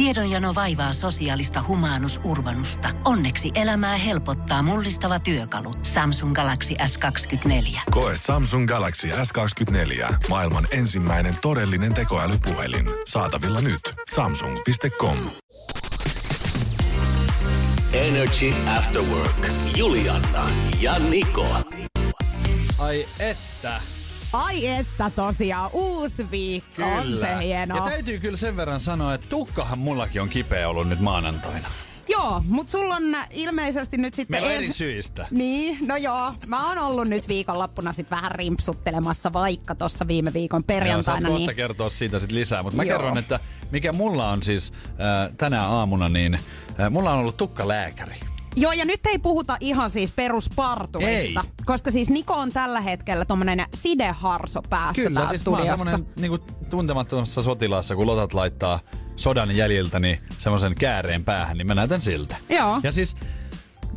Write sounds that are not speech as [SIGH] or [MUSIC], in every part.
Tiedonjano vaivaa sosiaalista humanus urbanusta. Onneksi elämää helpottaa mullistava työkalu. Samsung Galaxy S24. Koe Samsung Galaxy S24. Maailman ensimmäinen todellinen tekoälypuhelin. Saatavilla nyt. Samsung.com. Energy After Work. Juliana ja Niko. Ai että. Ai että tosiaan, uusi viikko, on se hienoa. Ja täytyy kyllä sen verran sanoa, että tukkahan mullakin on kipeä ollut nyt maanantaina. Joo, mutta sulla on ilmeisesti nyt sitten... Meillä on er- eri syistä. Niin, no joo. Mä oon ollut nyt viikonloppuna sit vähän rimpsuttelemassa vaikka tuossa viime viikon Joo, perjantaina. niin... kohta kertoa siitä sit lisää, mutta mä Joo. kerron, että mikä mulla on siis äh, tänä aamuna, niin äh, mulla on ollut tukkalääkäri. Joo, ja nyt ei puhuta ihan siis perusparturista, Ei. koska siis Niko on tällä hetkellä tommonen sideharso päässä Kyllä, täällä siis studiossa. semmonen niinku tuntemattomassa sotilaassa, kun lotat laittaa sodan jäljiltä niin semmoisen kääreen päähän, niin mä näytän siltä. Joo. Ja siis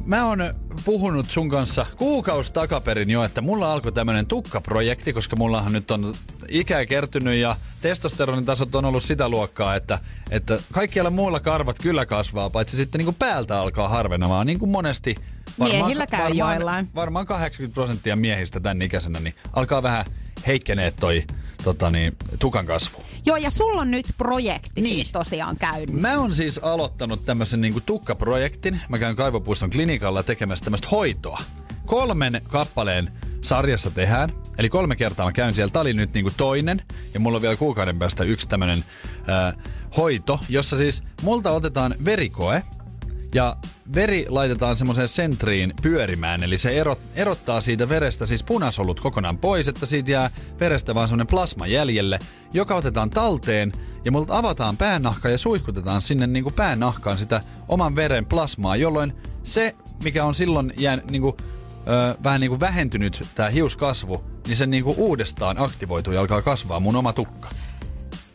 mä oon puhunut sun kanssa kuukausi takaperin jo, että mulla alkoi tämmönen tukkaprojekti, koska mullahan nyt on ikää kertynyt ja testosteronin tasot on ollut sitä luokkaa, että, että kaikkialla muilla karvat kyllä kasvaa, paitsi sitten niin kuin päältä alkaa harvenemaan, niin kuin monesti Miehillä käy varmaan, joillain. varmaan 80 prosenttia miehistä tämän ikäisenä, niin alkaa vähän heikkenee toi tota niin, tukan kasvu. Joo, ja sulla on nyt projekti Niin. siis tosiaan käynnissä. Mä oon siis aloittanut tämmöisen niinku tukkaprojektin. Mä käyn Kaivopuiston klinikalla tekemässä tämmöistä hoitoa. Kolmen kappaleen sarjassa tehdään. Eli kolme kertaa mä käyn siellä. Tää oli nyt niinku toinen. Ja mulla on vielä kuukauden päästä yksi tämmönen äh, hoito, jossa siis multa otetaan verikoe. Ja veri laitetaan semmoiseen sentriin pyörimään, eli se erot, erottaa siitä verestä siis punasolut kokonaan pois, että siitä jää verestä vaan semmoinen plasma jäljelle, joka otetaan talteen ja multa avataan päänahka ja suihkutetaan sinne niin kuin päänahkaan sitä oman veren plasmaa, jolloin se, mikä on silloin jäänyt niin kuin, ö, vähän niin kuin vähentynyt tämä hiuskasvu, niin se niin kuin uudestaan aktivoituu ja alkaa kasvaa mun oma tukka.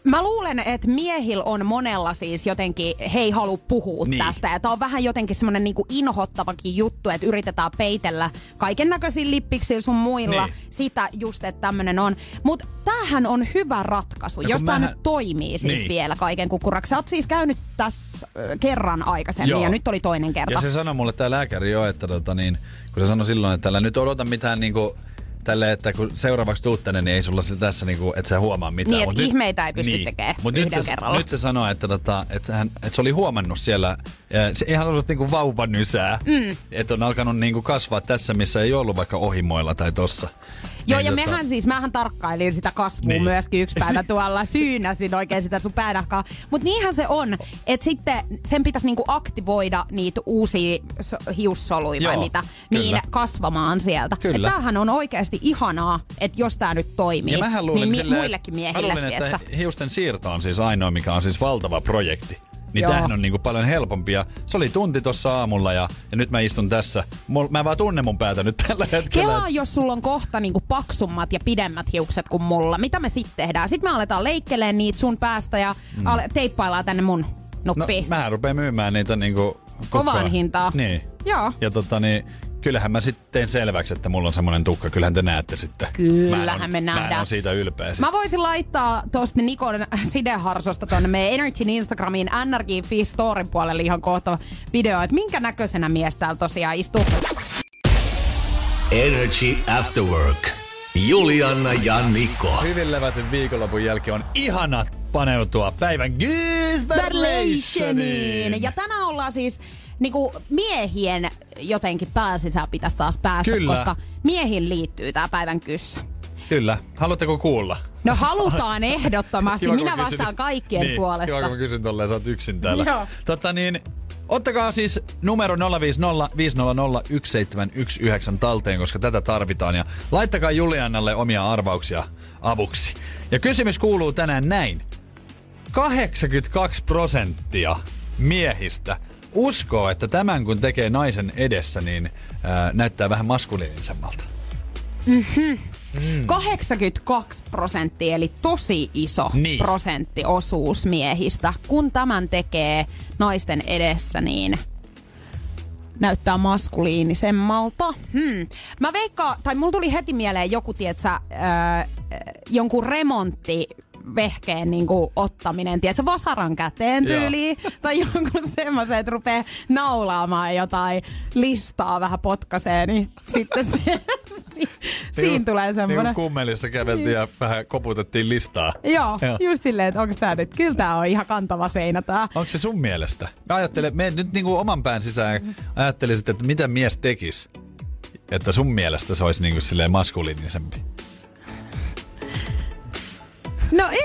Mä luulen, että miehillä on monella siis jotenkin, he ei halua puhua Niin. tästä. Ja tää on vähän jotenkin semmonen niinku inhottavakin juttu, että yritetään peitellä kaiken näköisillä lippiksillä sun muilla Niin. sitä just, että tämmönen on. Mutta tämähän on hyvä ratkaisu, No jos mähän- nyt toimii siis Niin. vielä kaiken kukkuraksi. Sä oot siis käynyt tässä kerran aikaisemmin Joo. ja nyt oli toinen kerta. Ja se sanoi mulle tämä lääkäri jo, että tota niin, kun se sanoi silloin, että älä nyt odota mitään niinku, tälle, että kun seuraavaksi tuut tänne, niin ei sulla se tässä niinku, että sä huomaa mitään. Niin, että ihmeitä ei pysty tekemään Mut nyt se, kerralla. nyt se sanoi, että, tota, että, hän, että se oli huomannut siellä, ja se ihan sellaista niinku vauvanysää, mm. että on alkanut niinku kasvaa tässä, missä ei ollut vaikka ohimoilla tai tossa. Joo, Niin ja tota- mehän siis, mähän tarkkailin sitä kasvua Niin. niin. myöskin yksi päivä [LAUGHS] tuolla, syynäsin oikein sitä sun päänahkaa. Mutta niinhän se on, että sitten sen pitäisi niinku aktivoida niitä uusia so- hiussoluja vai Joo, mitä, kyllä. niin kasvamaan sieltä. Kyllä. Et tämähän on oikeasti ihanaa, että jos tämä nyt toimii, Ja mähän luulin niin mi- silleen, muillekin mä miehille, luulin, että tietsä. hiusten siirto on siis ainoa, mikä on siis valtava projekti. Niin Joo. tämähän on niinku paljon helpompi. Ja se oli tunti tuossa aamulla ja, ja nyt mä istun tässä. Mul, mä vaan tunne mun päätä nyt tällä hetkellä. Kelaa, jos sulla on kohta niinku paksummat ja pidemmät hiukset kuin mulla. Mitä me sitten tehdään? Sitten me aletaan leikkeleen niitä sun päästä ja mm. teippaillaan tänne mun No, nuppiin. mähän rupean myymään niitä niinku... Kovaan hintaan. Niin. Joo. Ja tota niin, kyllähän mä sitten teen selväksi, että mulla on semmonen tukka. Kyllähän te näette sitten. Kyllähän Mä en me on- Mä en nähdään. on siitä ylpeä. sit. Mä voisin laittaa tosta Nikon sideharsosta tonne meidän Energyn Instagramiin NRG Storin puolelle ihan kohta video, että minkä näköisenä mies täällä tosiaan istuu. Energy After Work. Juliana ja Niko. Hyvin levätyn viikonlopun jälkeen on ihana paneutua päivän Gysberlationiin. Ja tänään ollaan siis niinku miehien jotenkin pääsisä pitäisi taas päästä, Kyllä. koska miehin liittyy tää päivän kyssä. Kyllä. Haluatteko kuulla? No halutaan ehdottomasti. Kiva, Minä mä kysyn- vastaan kaikkien niin, puolesta. Kiva, kun mä kysyn tolleen, sä oot yksin täällä. Joo. Totta niin, ottakaa siis numero 050 500 1719 talteen, koska tätä tarvitaan. Ja laittakaa Juliannalle omia arvauksia avuksi. Ja kysymys kuuluu tänään näin. 82 prosenttia miehistä uskoo, että tämän kun tekee naisen edessä, niin ää, näyttää vähän maskuliinisemmalta. 82 prosenttia, eli tosi iso Niin. prosenttiosuus miehistä. Kun tämän tekee naisten edessä, niin näyttää maskuliinisemmalta. Hmm. Mä veikkaan, tai mulla tuli heti mieleen joku, tietsä, äh, jonkun remontti vehkeen niin kuin, ottaminen, tiedätkö, vasaran käteen tyyliin, tai jonkun semmoisen, että rupeaa naulaamaan jotain listaa vähän potkaseen, niin sitten se, si, siinä Niin, tulee semmoinen. Niin kummelissa käveltiin ja vähän koputettiin listaa. Joo, Joo. just silleen, että onko tämä nyt, kyllä tämä on ihan kantava seinä tää. Onko se sun mielestä? Mä ajattelen, me nyt niinku oman pään sisään ajattelisit, että mitä mies tekis, että sun mielestä se olisi niinku silleen maskuliinisempi.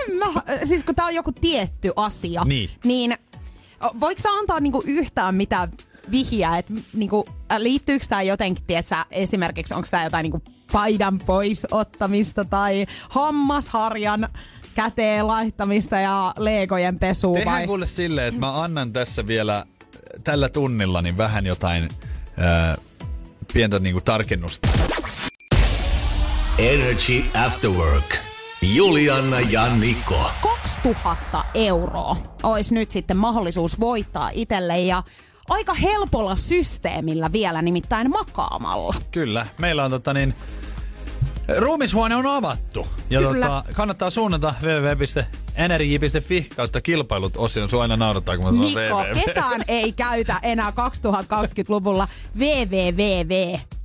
En mä, siis kun tää on joku tietty asia, Niin. niin voiko sä antaa niinku yhtään mitään vihjää, että niinku, liittyykö tämä jotenkin, tiedätkö, esimerkiksi onko tämä jotain niinku paidan pois ottamista tai hammasharjan käteen laittamista ja leegojen pesua Tehdään vai? kuule silleen, että mä annan tässä vielä tällä tunnilla niin vähän jotain ää, pientä niinku tarkennusta. Energy After Work. Juliana ja Niko. 2000 euroa olisi nyt sitten mahdollisuus voittaa itselle ja aika helpolla systeemillä vielä, nimittäin makaamalla. Kyllä, meillä on tota niin, ruumishuone on avattu. Ja Kyllä. tota, kannattaa suunnata www.nrj.fi kautta kilpailut osion. Sua aina naurattaa, kun mä sanon Niko, www. ketään ei käytä enää 2020-luvulla www.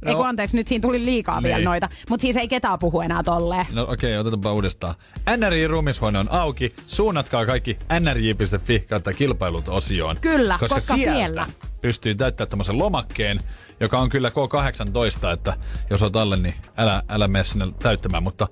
Ei kun No. anteeksi, nyt siinä tuli liikaa vielä Niin. noita. Mutta siis ei ketään puhu enää tolleen. No okei, okay, otetaanpa uudestaan. NRJ-ruumishuone on auki. Suunnatkaa kaikki nrj.fi kautta kilpailut osioon. Kyllä, koska, koska sieltä siellä- pystyy täyttämään tämmöisen lomakkeen, joka on kyllä K18, että jos oot alle, niin älä, älä mene sinne täyttämään. Mutta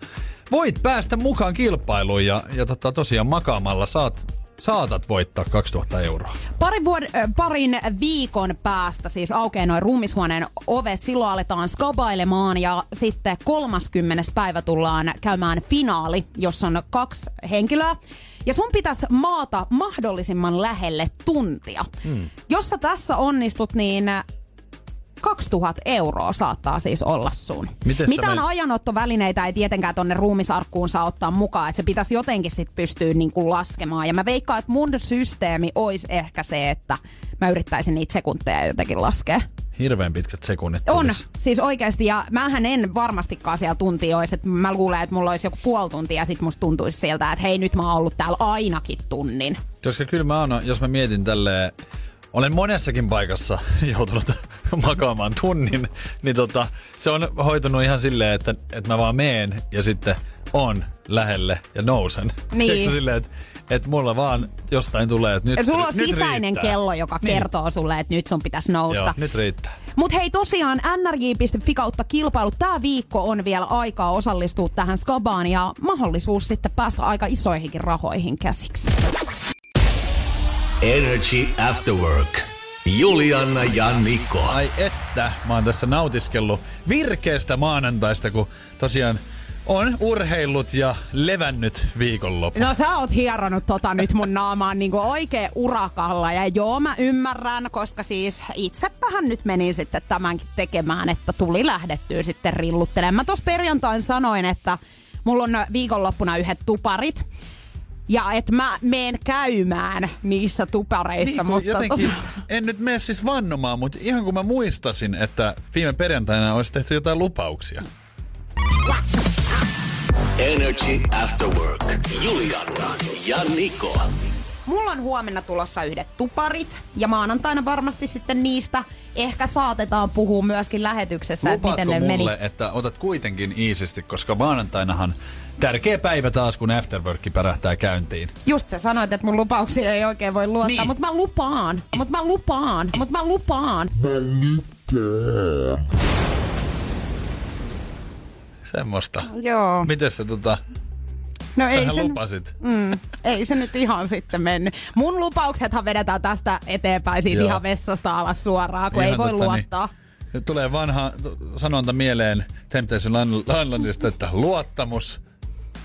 voit päästä mukaan kilpailuun ja, ja tota, tosiaan makaamalla saat, saatat voittaa 2000 euroa. Parin, vuod- parin viikon päästä siis aukeaa noin ruumishuoneen ovet. Silloin aletaan skabailemaan ja sitten 30. päivä tullaan käymään finaali, jossa on kaksi henkilöä. Ja sun pitäisi maata mahdollisimman lähelle tuntia. Hmm. Jos sä tässä onnistut, niin 2000 euroa saattaa siis olla sun. Miten Mitään men- ajanottovälineitä ei tietenkään tonne ruumisarkkuun saa ottaa mukaan, että se pitäisi jotenkin sit pystyä niin kuin laskemaan. Ja mä veikkaan, että mun systeemi olisi ehkä se, että mä yrittäisin niitä sekunteja jotenkin laskea. Hirveän pitkät sekunnit On, tulis. siis oikeasti, ja mähän en varmastikaan siellä tuntia olisi, että mä luulen, että mulla olisi joku puoli tuntia, ja sit musta tuntuisi siltä, että hei nyt mä oon ollut täällä ainakin tunnin. Koska kyllä mä oon, jos mä mietin tälleen, olen monessakin paikassa [LAUGHS] joutunut [LAUGHS] makaamaan tunnin, niin tota, se on hoitunut ihan silleen, että, että mä vaan meen ja sitten on lähelle ja nousen. [LAUGHS] Niin. Tiedätkö silleen, että, että mulla vaan jostain tulee, että nyt, Ja sulla on nyt sisäinen riittää. kello, joka Niin. kertoo sulle, että nyt sun pitäisi nousta. Joo, nyt riittää. Mut hei tosiaan nrj.fi kautta kilpailu. Tää viikko on vielä aikaa osallistua tähän skabaan ja mahdollisuus sitten päästä aika isoihinkin rahoihin käsiksi. Energy After Work. Juliana ja Niko. Ai että, mä oon tässä nautiskellut virkeästä maanantaista, kun tosiaan on urheillut ja levännyt viikonloppu. No sä oot hieronut tota nyt mun naamaan niinku oikein urakalla ja joo mä ymmärrän, koska siis itsepähän nyt menin sitten tämänkin tekemään, että tuli lähdettyä sitten rilluttelemaan. Mä tos perjantain sanoin, että mulla on viikonloppuna yhdet tuparit. Ja että mä meen käymään niissä tupareissa, Niin, mutta... jotenkin, tota- en nyt mene siis vannomaan, mutta ihan kun mä muistasin, että viime perjantaina olisi tehty jotain lupauksia. Energy After Work. Juliana ja Niko. Mulla on huomenna tulossa yhdet tuparit ja maanantaina varmasti sitten niistä ehkä saatetaan puhua myöskin lähetyksessä, että Lupaatko miten ne mulle, meni. että otat kuitenkin iisisti, koska maanantainahan tärkeä päivä taas, kun afterworkki pärähtää käyntiin. Just sä sanoit, että mun lupauksia ei oikein voi luottaa, Niin. niin. mutta mä lupaan, mutta mä lupaan, mutta mä lupaan. Semmoista. Joo. Miten se tota, No ei se, lupasit? mm, ei se nyt ihan sitten mennyt. Mun lupauksethan vedetään tästä eteenpäin, siis Joo. ihan vessasta alas suoraan, kun Ihan ei voi totta, luottaa. Niin. Nyt tulee vanha sanonta mieleen Temptation Islandista, että luottamus,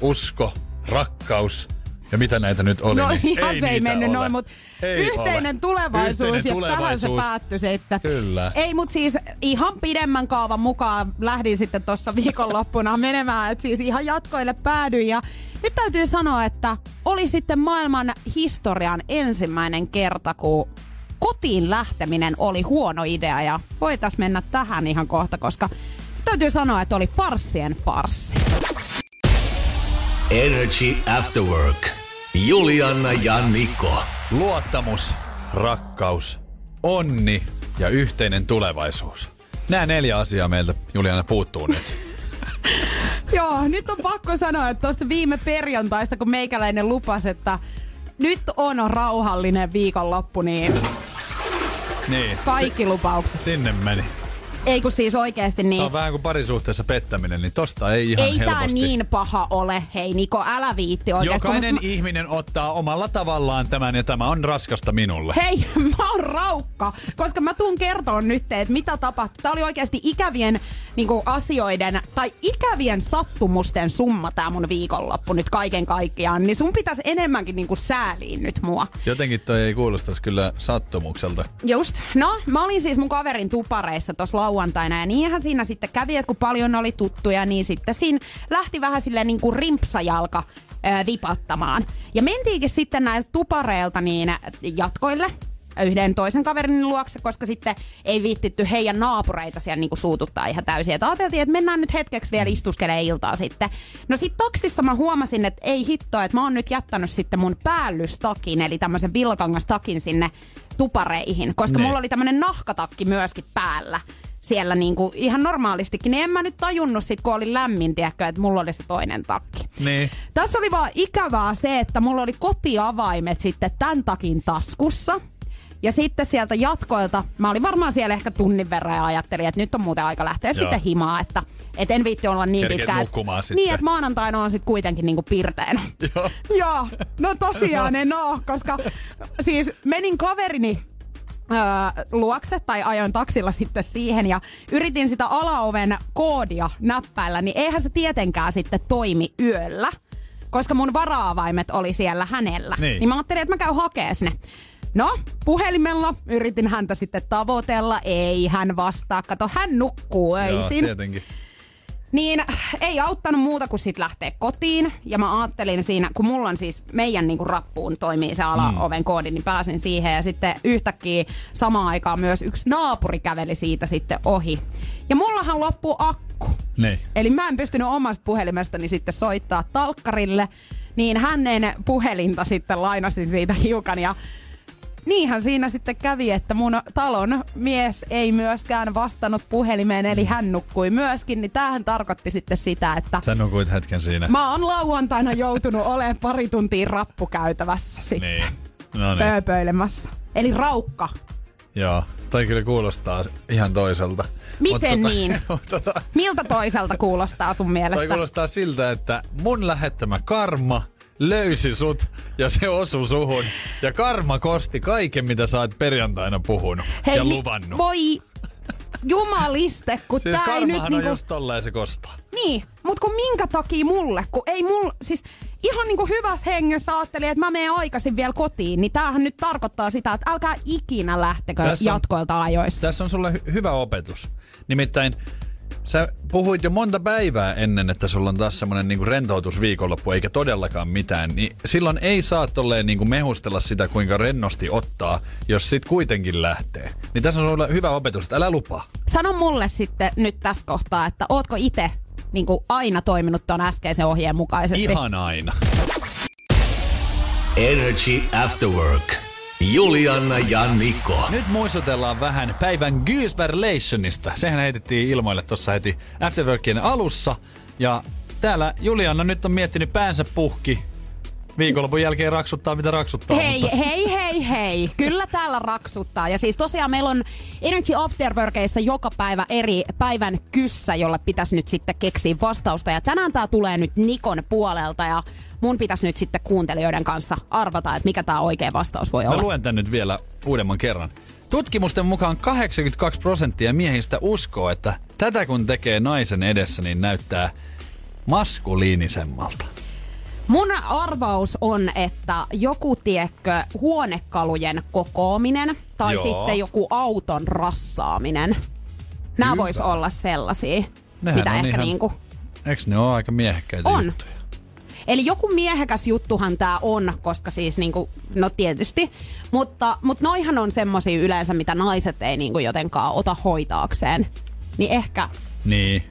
usko, rakkaus ja mitä näitä nyt oli. No niin ihan se ei mennyt ole. noin, mutta Ei yhteinen ole. tulevaisuus Yhteinen ja tähän se tulevaisuus. päättyi sitten. Kyllä. Ei, mutta siis ihan pidemmän kaavan mukaan lähdin sitten tuossa viikonloppuna [LAUGHS] menemään, että siis ihan jatkoille päädyin ja nyt täytyy sanoa, että oli sitten maailman historian ensimmäinen kerta, kun kotiin lähteminen oli huono idea ja voitais mennä tähän ihan kohta, koska täytyy sanoa, että oli farssien farssi. Energy After Work. Juliana ja Niko. Luottamus, rakkaus, onni ja yhteinen tulevaisuus. Nämä neljä asiaa meiltä, Juliana, puuttuu nyt. [LAUGHS] Joo, nyt on pakko sanoa, että tuosta viime perjantaista, kun meikäläinen lupasi, että nyt on rauhallinen viikonloppu, niin Niin. kaikki lupaukset. Sinne meni. Ei kun siis oikeesti Tämä niin. on vähän kuin parisuhteessa pettäminen, niin tosta ei ihan Ei tää helposti. niin paha ole. Hei Niko, älä viitti oikeesti. Jokainen kun mä- ihminen ottaa omalla tavallaan tämän ja tämä on raskasta minulle. Hei, [LAUGHS] mä oon raukka, koska mä tuun kertoa nyt, että mitä tapahtui. Tää oli oikeasti ikävien niin kuin, asioiden tai ikävien sattumusten summa tää mun viikonloppu nyt kaiken kaikkiaan. Niin sun pitäisi enemmänkin niin kuin, sääliin nyt mua. Jotenkin toi ei kuulostaisi kyllä sattumukselta. Just. No, mä olin siis mun kaverin tupareissa tuossa lauantaina ja niinhän siinä sitten kävi, että kun paljon oli tuttuja, niin sitten siinä lähti vähän silleen niin kuin rimpsajalka ää, vipattamaan. Ja mentiinkin sitten näiltä tupareilta niin jatkoille yhden toisen kaverin luokse, koska sitten ei viittitty heidän naapureita siellä niinku suututtaa ihan täysin. Et ajateltiin, että mennään nyt hetkeksi vielä istuskelee iltaa sitten. No sit taksissa mä huomasin, että ei hittoa, että mä oon nyt jättänyt sitten mun päällystakin, eli tämmöisen vilkangastakin sinne tupareihin, koska Niin. mulla oli tämmönen nahkatakki myöskin päällä siellä niinku ihan normaalistikin, niin en mä nyt tajunnut sit, kun oli lämmin, tiedätkö, että mulla oli se toinen takki. Niin. Tässä oli vaan ikävää se, että mulla oli kotiavaimet sitten tämän takin taskussa. Ja sitten sieltä jatkoilta, mä olin varmaan siellä ehkä tunnin verran ja ajattelin, että nyt on muuten aika lähteä Joo. sitten himaa, että et en viitti olla niin Kerkeet pitkään. nukkumaan sitten. Niin, että maanantaina on sitten kuitenkin niinku pirteänä. Joo. Joo, no tosiaan en oo, koska siis menin kaverini öö, luokse tai ajoin taksilla sitten siihen ja yritin sitä alaoven koodia näppäillä, niin eihän se tietenkään sitten toimi yöllä, koska mun varaavaimet oli siellä hänellä. Niin. niin mä ajattelin, että mä käyn hakee ne. No, puhelimella yritin häntä sitten tavoitella, ei hän vastaa. Kato, hän nukkuu Joo, öisin. tietenkin. Niin ei auttanut muuta kuin sit lähteä kotiin. Ja mä ajattelin siinä, kun mulla on siis meidän niinku rappuun toimii se alaoven koodi, niin pääsin siihen. Ja sitten yhtäkkiä samaan aikaan myös yksi naapuri käveli siitä sitten ohi. Ja mullahan loppuu akku. Niin. Eli mä en pystynyt omasta puhelimestani sitten soittaa talkkarille. Niin hänen puhelinta sitten lainasin siitä hiukan ja Niinhän siinä sitten kävi, että mun talon mies ei myöskään vastannut puhelimeen, eli hän nukkui myöskin, niin tämähän tarkoitti sitten sitä, että Sä nukuit hetken siinä. mä oon lauantaina joutunut olemaan pari tuntia rappukäytävässä sitten Niin. No niin. pööpöilemässä. Eli raukka. Joo. Toi kyllä kuulostaa ihan toiselta. Miten [LAUGHS] Mut niin? tota, Miltä toiselta kuulostaa sun toi mielestä? kuulostaa siltä, että mun lähettämä karma löysi sut ja se osui suhun. Ja karma kosti kaiken, mitä sä oot perjantaina puhunut ja niin luvannut. Voi jumaliste, kun siis tää ei nyt niinku... just tolleen se kostaa. Niin, mut kun minkä takia mulle, kun ei mulla, siis ihan niinku hyvässä hengessä ajattelin, että mä menen aikaisin vielä kotiin, niin tämähän nyt tarkoittaa sitä, että älkää ikinä lähtekö Tässä on- jatkoilta ajoissa. Tässä on sulle hy- hyvä opetus. Nimittäin sä puhuit jo monta päivää ennen, että sulla on taas semmonen niinku rentoutusviikonloppu, eikä todellakaan mitään. Niin silloin ei saa tolleen niinku mehustella sitä, kuinka rennosti ottaa, jos sit kuitenkin lähtee. Niin tässä on sulle hyvä opetus, että älä lupaa. Sano mulle sitten nyt tässä kohtaa, että ootko itse niinku aina toiminut ton äskeisen ohjeen mukaisesti? Ihan aina. Energy After Work. Juliana ja Niko. Nyt muistutellaan vähän päivän Gysberlationista. Sehän heitettiin ilmoille tuossa heti Afterworkien alussa. Ja täällä Juliana nyt on miettinyt päänsä puhki. Viikonlopun jälkeen raksuttaa mitä raksuttaa. Hei, mutta... hei, hei, hei. Kyllä täällä raksuttaa. Ja siis tosiaan meillä on Energy Afterworkeissa joka päivä eri päivän kyssä, jolle pitäisi nyt sitten keksiä vastausta. Ja tänään tää tulee nyt Nikon puolelta ja mun pitäisi nyt sitten kuuntelijoiden kanssa arvata, että mikä tämä oikea vastaus voi Mä olla. luen tän nyt vielä uudemman kerran. Tutkimusten mukaan 82 prosenttia miehistä uskoo, että tätä kun tekee naisen edessä, niin näyttää maskuliinisemmalta. Mun arvaus on, että joku, tiekkö, huonekalujen kokoaminen tai Joo. sitten joku auton rassaaminen. Nämä Hyvä. vois olla sellaisia, Nehän mitä ehkä ihan- niinku... Eiks ne ole aika miehekkäitä On. juttuja? Eli joku miehekäs juttuhan tää on, koska siis niinku, no tietysti, mutta, mutta noihan on semmosia yleensä, mitä naiset ei niinku jotenkaan ota hoitaakseen. Niin ehkä, Niin.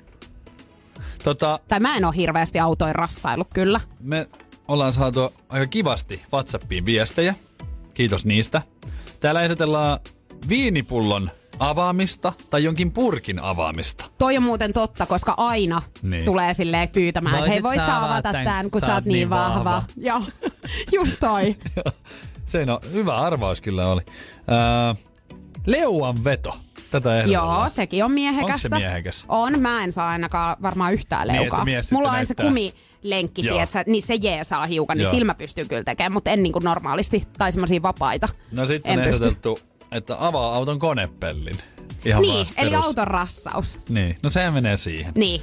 Tota, Tai mä en ole hirveästi autoin rassailu kyllä. me ollaan saatu aika kivasti WhatsAppiin viestejä. Kiitos niistä. Täällä ehdotellaan viinipullon avaamista tai jonkin purkin avaamista. Toi on muuten totta, koska aina Niin. niin. tulee silleen pyytämään, että hei voit sä avata tän, tämän, kun sä oot niin vahva. [LAUGHS] Joo, just toi. [LAUGHS] Se on hyvä arvaus kyllä oli. Öö, leuan veto. Tätä ehdotellaan. Joo, sekin on miehekästä. Onko se miehekäs? On, mä en saa ainakaan varmaan yhtään Niin, leukaa. sitten Mulla on aina se näyttää. kumilenkki, Joo. tietsä, niin se jeesaa hiukan, niin Joo. sillä mä pystyn kyllä tekemään, mutta en niin kuin normaalisti, tai semmoisia vapaita. No sitten en on pysty. ehdotettu, että avaa auton konepellin. Ihan Niin, eli perus. auton rassaus. Niin, no sehän menee siihen. Niin.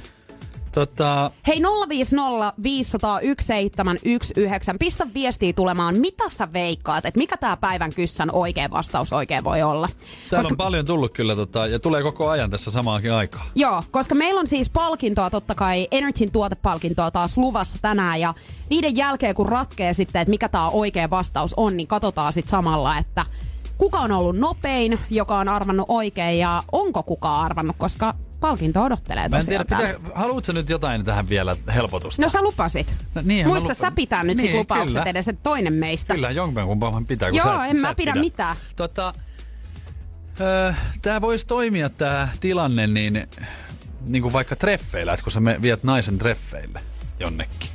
Tota, Hei 050 501 719. Pistä viestiä tulemaan, mitä sä veikkaat, että mikä tää päivän kyssän oikea vastaus oikein voi olla. täällä on paljon tullut kyllä tota, ja tulee koko ajan tässä samaankin aikaan. Joo, koska meillä on siis palkintoa, totta kai Energyn tuotepalkintoa taas luvassa tänään ja niiden jälkeen kun ratkee sitten, että mikä tämä oikea vastaus on, niin katsotaan sitten samalla, että kuka on ollut nopein, joka on arvannut oikein ja onko kukaan arvannut, koska palkinto odottelee Mä en tosiaan tiedä, pitää, haluatko nyt jotain tähän vielä helpotusta? No sä lupasit. No mä Muista sä pitää nyt sit Niin, lupaukset kyllä. edes, että toinen meistä. Kyllä, jonkun kumpan pitää, kun Joo, sä, en sä mä et pidä mitään. Tota, öö, tää voisi toimia tää tilanne niin, niin kuin vaikka treffeillä, että kun sä me, viet naisen treffeille jonnekin.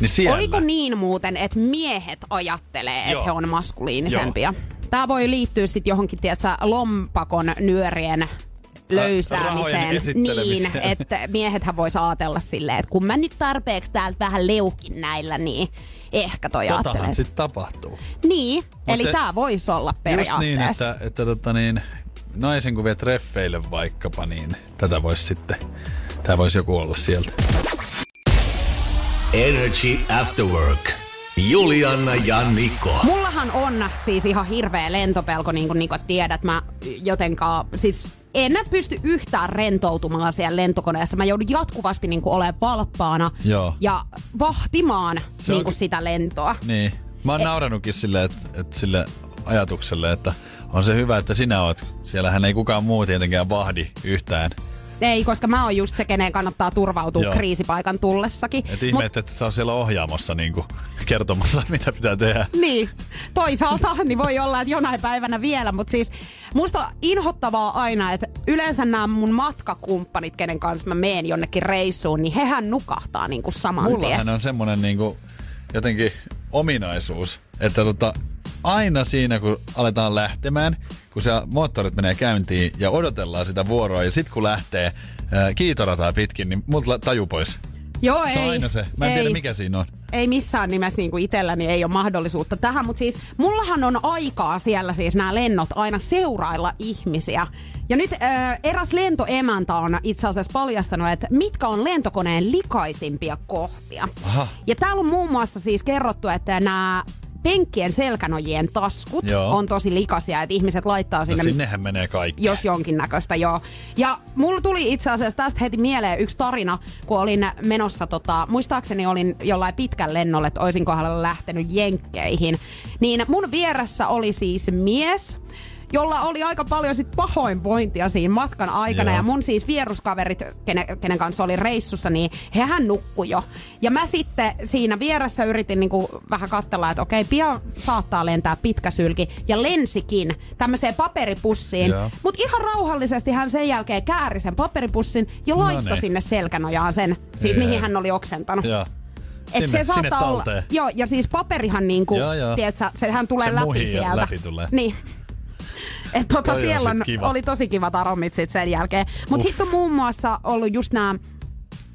Niin siellä. Oliko niin muuten, että miehet ajattelee, että Joo. he on maskuliinisempia? Tämä voi liittyä sitten johonkin, tiedätkö, lompakon nyörien löysäämiseen. Niin, että miehethän voisi ajatella silleen, että kun mä nyt tarpeeksi täältä vähän leukin näillä, niin ehkä toi ajattelee. Totahan sitten tapahtuu. Niin, eli se- tämä voisi olla Just niin, periaatteessa. että, että tota niin, naisen kun vie treffeille vaikkapa, niin tätä voisi sitten, tää voisi joku olla sieltä. Energy After Work. Juliana ja Niko. Mullahan on siis ihan hirveä lentopelko, niin kuin Niko tiedät. Mä jotenka, siis en pysty yhtään rentoutumaan siellä lentokoneessa. Mä joudun jatkuvasti niin kuin olemaan valppaana Joo. ja vahtimaan Se niin on- kuin sitä lentoa. Niin. Mä oon nauranutkin sille, että, että sille ajatukselle, että on se hyvä, että sinä oot. Siellähän ei kukaan muu tietenkään vahdi yhtään. Ei, koska mä oon just se, keneen kannattaa turvautua Joo. Kriisipaikan tullessakin. Et ihme, että et sä oot siellä ohjaamossa niin kuin, kertomassa, [LAUGHS] mitä pitää tehdä. Niin, toisaalta niin voi olla, että jonain päivänä vielä, mutta siis musta on inhottavaa aina, että yleensä nämä mun matkakumppanit, kenen kanssa mä meen jonnekin reissuun, niin hehän nukahtaa niin kuin saman tien. Mullahan on semmonen niinku, jotenkin ominaisuus, että tota, aina siinä kun aletaan lähtemään, kun se moottorit menee käyntiin ja odotellaan sitä vuoroa ja sit kun lähtee ää, kiitorataa pitkin, niin multa taju pois. Joo, Se ei. on aina se. Mä en ei. tiedä mikä siinä on. ei missään nimessä niin kuin itselläni ei ole mahdollisuutta tähän, mutta siis mullahan on aikaa siellä siis nämä lennot aina seurailla ihmisiä. Ja nyt äh, eräs lentoemäntä on itse asiassa paljastanut, että mitkä on lentokoneen likaisimpia kohtia. Aha. Ja täällä on muun muassa siis kerrottu, että nämä penkkien selkänojien taskut Joo. on tosi likaisia, että ihmiset laittaa No sinne sinnehän menee kaikki. jos jonkinnäköistä, joo. Ja mulla tuli itse asiassa tästä heti mieleen yksi tarina, kun olin menossa, tota, muistaakseni olin jollain pitkän lennolle, että olisin kohdalla lähtenyt jenkkeihin. Niin mun vieressä oli siis mies, jolla oli aika paljon sit pahoinvointia siinä matkan aikana. Joo. Ja mun siis vieruskaverit, kenen, kenen kanssa oli reissussa, niin hehän nukku jo. Ja mä sitten siinä vieressä yritin niinku vähän katsella, että okei, pian saattaa lentää pitkä sylki. Ja lensikin tämmöiseen paperipussiin. Mutta ihan rauhallisesti hän sen jälkeen kääri sen paperipussin ja No laittoi niin. sinne selkänojaan sen, siis Jee. mihin hän oli oksentanut. Joo. Et Sinne- se saattaa olla, joo, ja siis paperihan niinku, Joo, joo. tiedätkö, sehän tulee Se läpi sieltä. läpi tulee. Niin. Et tota, Toi on siellä on, kiva. oli tosi kivat aromit sit sen jälkeen. Mutta sitten on muun muassa ollut just nämä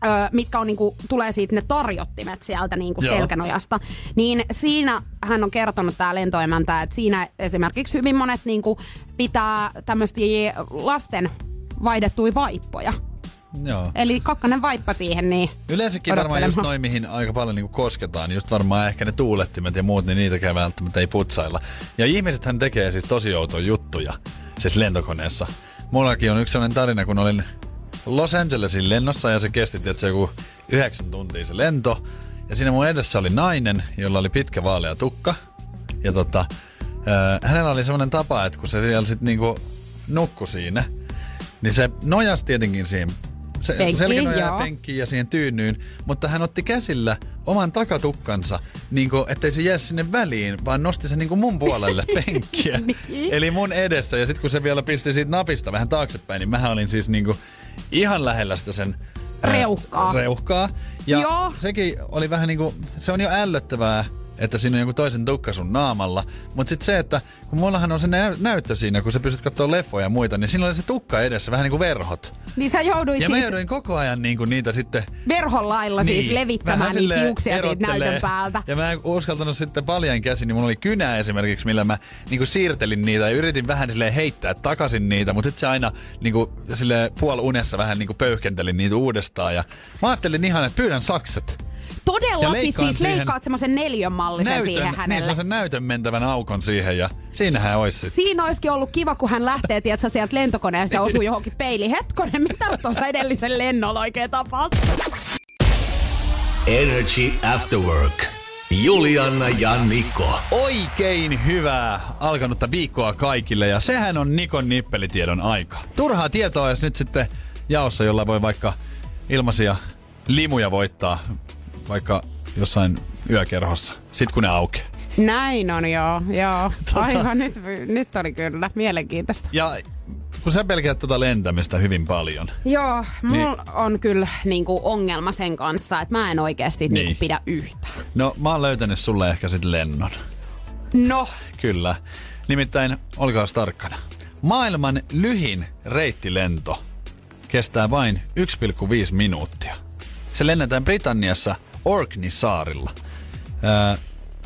Öö, mitkä on, niinku, tulee siitä ne tarjottimet sieltä niinku Joo. selkänojasta, niin siinä hän on kertonut tämä lentoemäntä, että siinä esimerkiksi hyvin monet niinku, pitää tämmöisiä lasten vaihdettuja vaippoja. Joo. Eli kakkanen vaippa siihen, niin Yleensäkin varmaan just noin, mihin aika paljon niin kosketaan, just varmaan ehkä ne tuulettimet ja muut, niin niitäkään välttämättä ei putsailla. Ja ihmisethän tekee siis tosi outoja juttuja, siis lentokoneessa. Mullakin on yksi sellainen tarina, kun olin Los Angelesin lennossa ja se kesti tietysti joku yhdeksän tuntia se lento. Ja siinä mun edessä oli nainen, jolla oli pitkä vaalea tukka. Ja tota, ää, hänellä oli semmoinen tapa, että kun se vielä sit niinku nukkui siinä, niin se nojasi tietenkin siihen se, Penkkiin, selkänojaan joo. penkkiin ja siihen tyynyyn, mutta hän otti käsillä oman takatukkansa, niin kuin, ettei se jää sinne väliin, vaan nosti sen niin kuin mun puolelle [LAUGHS] penkkiä. Niin. Eli mun edessä. Ja sitten kun se vielä pisti siitä napista vähän taaksepäin, niin mä olin siis niin kuin ihan lähellä sitä sen ää, Reuhkaa. reuhkaa. Ja Joo. sekin oli vähän niin kuin, se on jo ällöttävää, että siinä on joku toisen tukka sun naamalla. Mutta sitten se, että kun mullahan on se nä- näyttö siinä, kun sä pystyt katsoa leffoja ja muita, niin siinä oli se tukka edessä, vähän niin kuin verhot. Niin sä jouduit Ja mä siis jouduin koko ajan niin kuin niitä sitten... verhon lailla siis levittämään vähän niitä silleen hiuksia siitä näytön päältä. Ja mä en uskaltanut sitten paljon käsin, niin mulla oli kynä esimerkiksi, millä mä niin kuin siirtelin niitä ja yritin vähän silleen heittää takaisin niitä, mutta sitten se aina niin kuin, sille puolunessa vähän niin kuin pöyhkentelin niitä uudestaan. Ja mä ajattelin ihan, että pyydän sakset. Todellakin siis siihen leikkaat semmoisen neljön mallisen siihen niin hänelle. se on sen näytön mentävän aukon siihen ja siinähän olisi sitten. Siinä olisikin ollut kiva, kun hän lähtee, tiedätkö, sieltä lentokoneesta ja osuu johonkin peiliin. Hetkonen, mitä tuossa edellisen lennolla oikein tapahtui? Energy After Work. Juliana ja Niko. Oikein hyvää alkanutta viikkoa kaikille ja sehän on Nikon nippelitiedon aika. Turhaa tietoa, jos nyt sitten jaossa, jolla voi vaikka ilmaisia limuja voittaa vaikka jossain yökerhossa, sit kun ne aukeaa. Näin on joo, joo. Tota- Aivan, nyt, nyt oli kyllä mielenkiintoista. Ja kun sä pelkäät tuota lentämistä hyvin paljon, Joo, mulla Niin. on kyllä niinku, ongelma sen kanssa, että mä en oikeasti niin. Niin. niinku, pidä yhtään. no mä oon löytänyt sulle ehkä sit lennon. No, Kyllä. Nimittäin, olkaa tarkkana. Maailman lyhin reittilento kestää vain 1,5 minuuttia. Se lennetään Britanniassa Orkney-saarilla. Ää,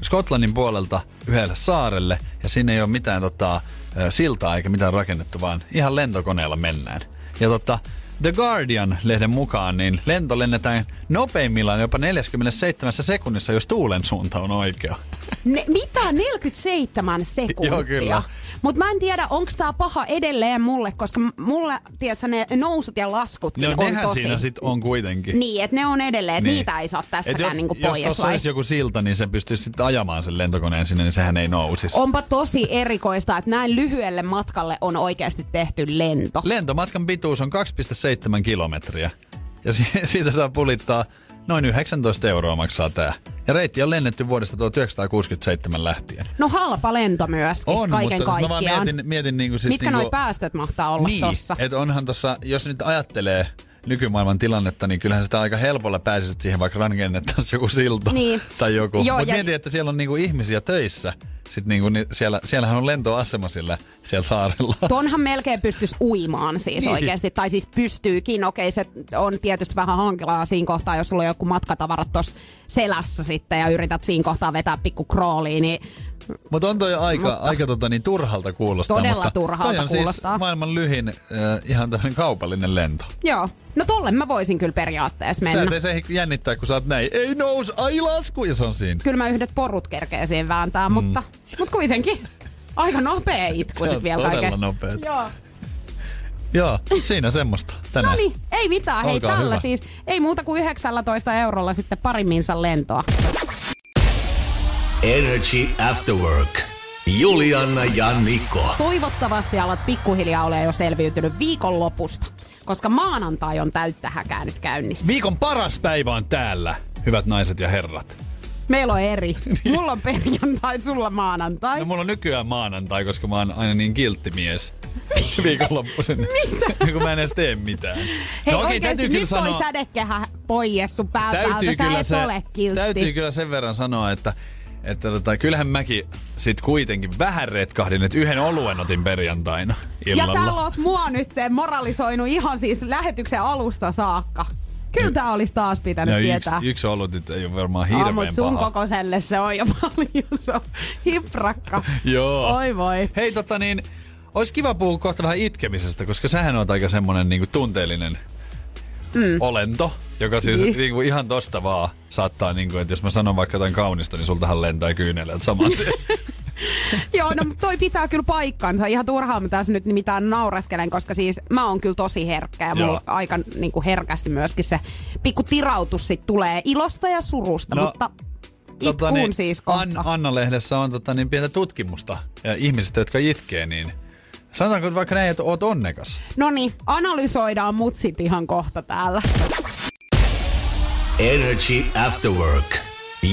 Skotlannin puolelta yhdelle saarelle ja sinne ei ole mitään tota, siltaa eikä mitään rakennettu, vaan ihan lentokoneella mennään. Ja tota, The Guardian-lehden mukaan niin lento lennetään nopeimmillaan jopa 47 sekunnissa, jos tuulen suunta on oikea. [LAUGHS] ne, mitä? 47 sekuntia? Joo, kyllä. Mutta mä en tiedä, onko tää paha edelleen mulle, koska mulle, tiedätkö, ne nousut ja laskutkin No on tosi... siinä sit on kuitenkin. Niin, että ne on edelleen, että niitä ei saa tässäkään jos, niinku jos pois. tuossa vai? olisi joku silta, niin se pystyisi sitten ajamaan sen lentokoneen sinne, niin sehän ei nousisi. Onpa tosi erikoista, että näin lyhyelle matkalle on oikeasti tehty lento. Lentomatkan pituus on 2,7 kilometriä. Ja si- [LAUGHS] siitä saa pulittaa noin 19 euroa maksaa tää. Ja reitti on lennetty vuodesta 1967 lähtien. No halpa lento myöskin, On, kaiken mutta mä vaan kaikkiaan. mietin, mietin niinku siis Mitkä niinku, noi päästöt mahtaa olla niin, tossa? että onhan tossa, jos nyt ajattelee nykymaailman tilannetta, niin kyllähän sitä aika helpolla pääsisit siihen, vaikka rakennettaisiin joku silta Niin. tai joku. Mutta ja- mietin, että siellä on niinku ihmisiä töissä. Sitten niinku, niin siellä, siellähän on lentoasema sillä, siellä saarella. Tonhan melkein pystyisi uimaan siis Niin. oikeasti, tai siis pystyykin. Okei, se on tietysti vähän hankalaa siinä kohtaa, jos sulla on joku matkatavarat tuossa selässä sitten ja yrität siinä kohtaa vetää pikku krooliin, niin Mutta on toi aika, Mutta- aika tota, niin turhalta kuulostaa. Todella mutta turhalta toi on kuulostaa. siis maailman lyhin äh, ihan tämmöinen kaupallinen lento. joo. No tolle mä voisin kyllä periaatteessa Sä et mennä. se jännittää, kun sä oot näin, ei nous, ai lasku, ja se on siinä. Kyllä mä yhdet porut kerkee siihen vääntää, mm. mutta, mutta kuitenkin aika nopea itku sit vielä todella kaiken. nopeeta. Joo. Joo, siinä semmoista tänään. No niin, ei mitään. Hei, Olkaa tällä hyvä. siis ei muuta kuin 19 eurolla sitten parimminsa lentoa. Energy After Work. Juliana ja Niko. Toivottavasti alat pikkuhiljaa ole jo selviytynyt viikonlopusta, koska maanantai on täyttä häkää nyt käynnissä. Viikon paras päivä on täällä, hyvät naiset ja herrat. Meillä on eri. [LAUGHS] Mulla on perjantai, sulla maanantai. No mulla on nykyään maanantai, koska mä oon aina niin kiltti mies. [LAUGHS] Viikonloppuisin. Mitä? [LAUGHS] kun mä en edes tee mitään. Hei no, okei, oikeesti, täytyy kyllä nyt sanoa, toi sädekehä pois sun päältä. täytyy Sä kyllä, et se, ole kiltti. täytyy kyllä sen verran sanoa, että että tota, kyllähän mäkin sit kuitenkin vähän retkahdin, että yhden oluen otin perjantaina ja illalla. täällä oot mua nyt moralisoinut ihan siis lähetyksen alusta saakka. Kyllä tää olisi taas pitänyt ja yksi, tietää. yksi olut nyt ei ole varmaan Aa, hirveän mut sun paha. kokoiselle se on jo [LAUGHS] paljon. Se on hiprakka. [LAUGHS] Joo. Oi voi. Hei tota niin, olisi kiva puhua kohta vähän itkemisestä, koska sähän on aika semmonen niinku tunteellinen mm. olento, joka siis Niin. niinku ihan tosta vaan saattaa, niinku, että jos mä sanon vaikka jotain kaunista, niin sultahan lentää kyyneleet saman tien. [LAUGHS] Joo, no toi pitää kyllä paikkansa. Ihan turhaa mä tässä nyt mitään naureskelen, koska siis mä oon kyllä tosi herkkä ja mulla aika niin kuin herkästi myöskin se pikku tirautus sit tulee ilosta ja surusta, No, mutta itkuun niin, siis kohta. An- Anna-lehdessä on tota, niin pientä tutkimusta ja ihmisistä, jotka itkee, niin Sanotaanko vaikka näin, että oot onnekas? No niin, analysoidaan mut sit ihan kohta täällä. Energy After Work.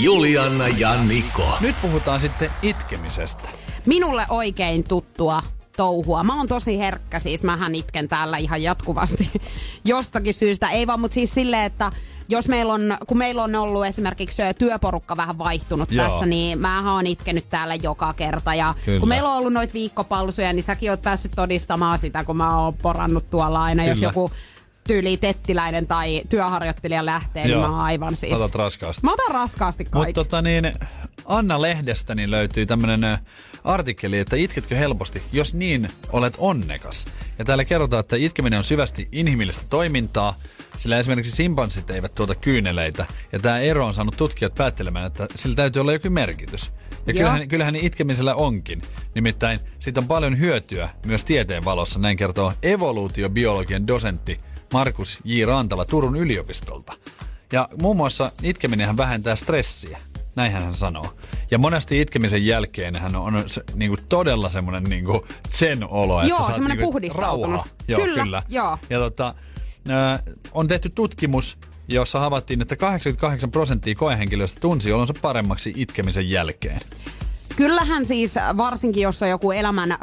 Juliana ja Niko. Nyt puhutaan sitten itkemisestä. Minulle oikein tuttua touhua. Mä oon tosi herkkä, siis mähän itken täällä ihan jatkuvasti [LAUGHS] jostakin syystä. Ei vaan, mutta siis silleen, että jos meillä on, kun meillä on ollut esimerkiksi työporukka vähän vaihtunut Joo. tässä, niin mä oon itkenyt täällä joka kerta. Ja Kyllä. kun meillä on ollut noita viikkopalsuja, niin säkin oot päässyt todistamaan sitä, kun mä oon porannut tuolla aina. Jos Kyllä. joku tyyli tettiläinen tai työharjoittelija lähtee, niin mä oon aivan siis... Otat raskaasti. Mä otan raskaasti Mutta kaikki. tota niin, Anna-lehdestä niin löytyy tämmönen artikkeli, että itketkö helposti, jos niin olet onnekas. Ja täällä kerrotaan, että itkeminen on syvästi inhimillistä toimintaa, sillä esimerkiksi simpanssit eivät tuota kyyneleitä. Ja tämä ero on saanut tutkijat päättelemään, että sillä täytyy olla jokin merkitys. Ja Joo. kyllähän, kyllähän itkemisellä onkin. Nimittäin siitä on paljon hyötyä myös tieteen valossa, näin kertoo evoluutiobiologian dosentti Markus J. Rantala Turun ylioppistolta. Ja muun muassa itkeminenhän vähentää stressiä. Näinhän hän sanoo. Ja monesti itkemisen jälkeen hän on se, niinku todella semmoinen niinku zen-olo. että Joo, oot semmoinen niinku puhdistautunut. Rauha. Joo, Kyllä, kyllä. joo. Ja tota, ö, on tehty tutkimus, jossa havaittiin, että 88 prosenttia koehenkilöistä tunsi olonsa paremmaksi itkemisen jälkeen. Kyllähän siis varsinkin, jos on joku elämän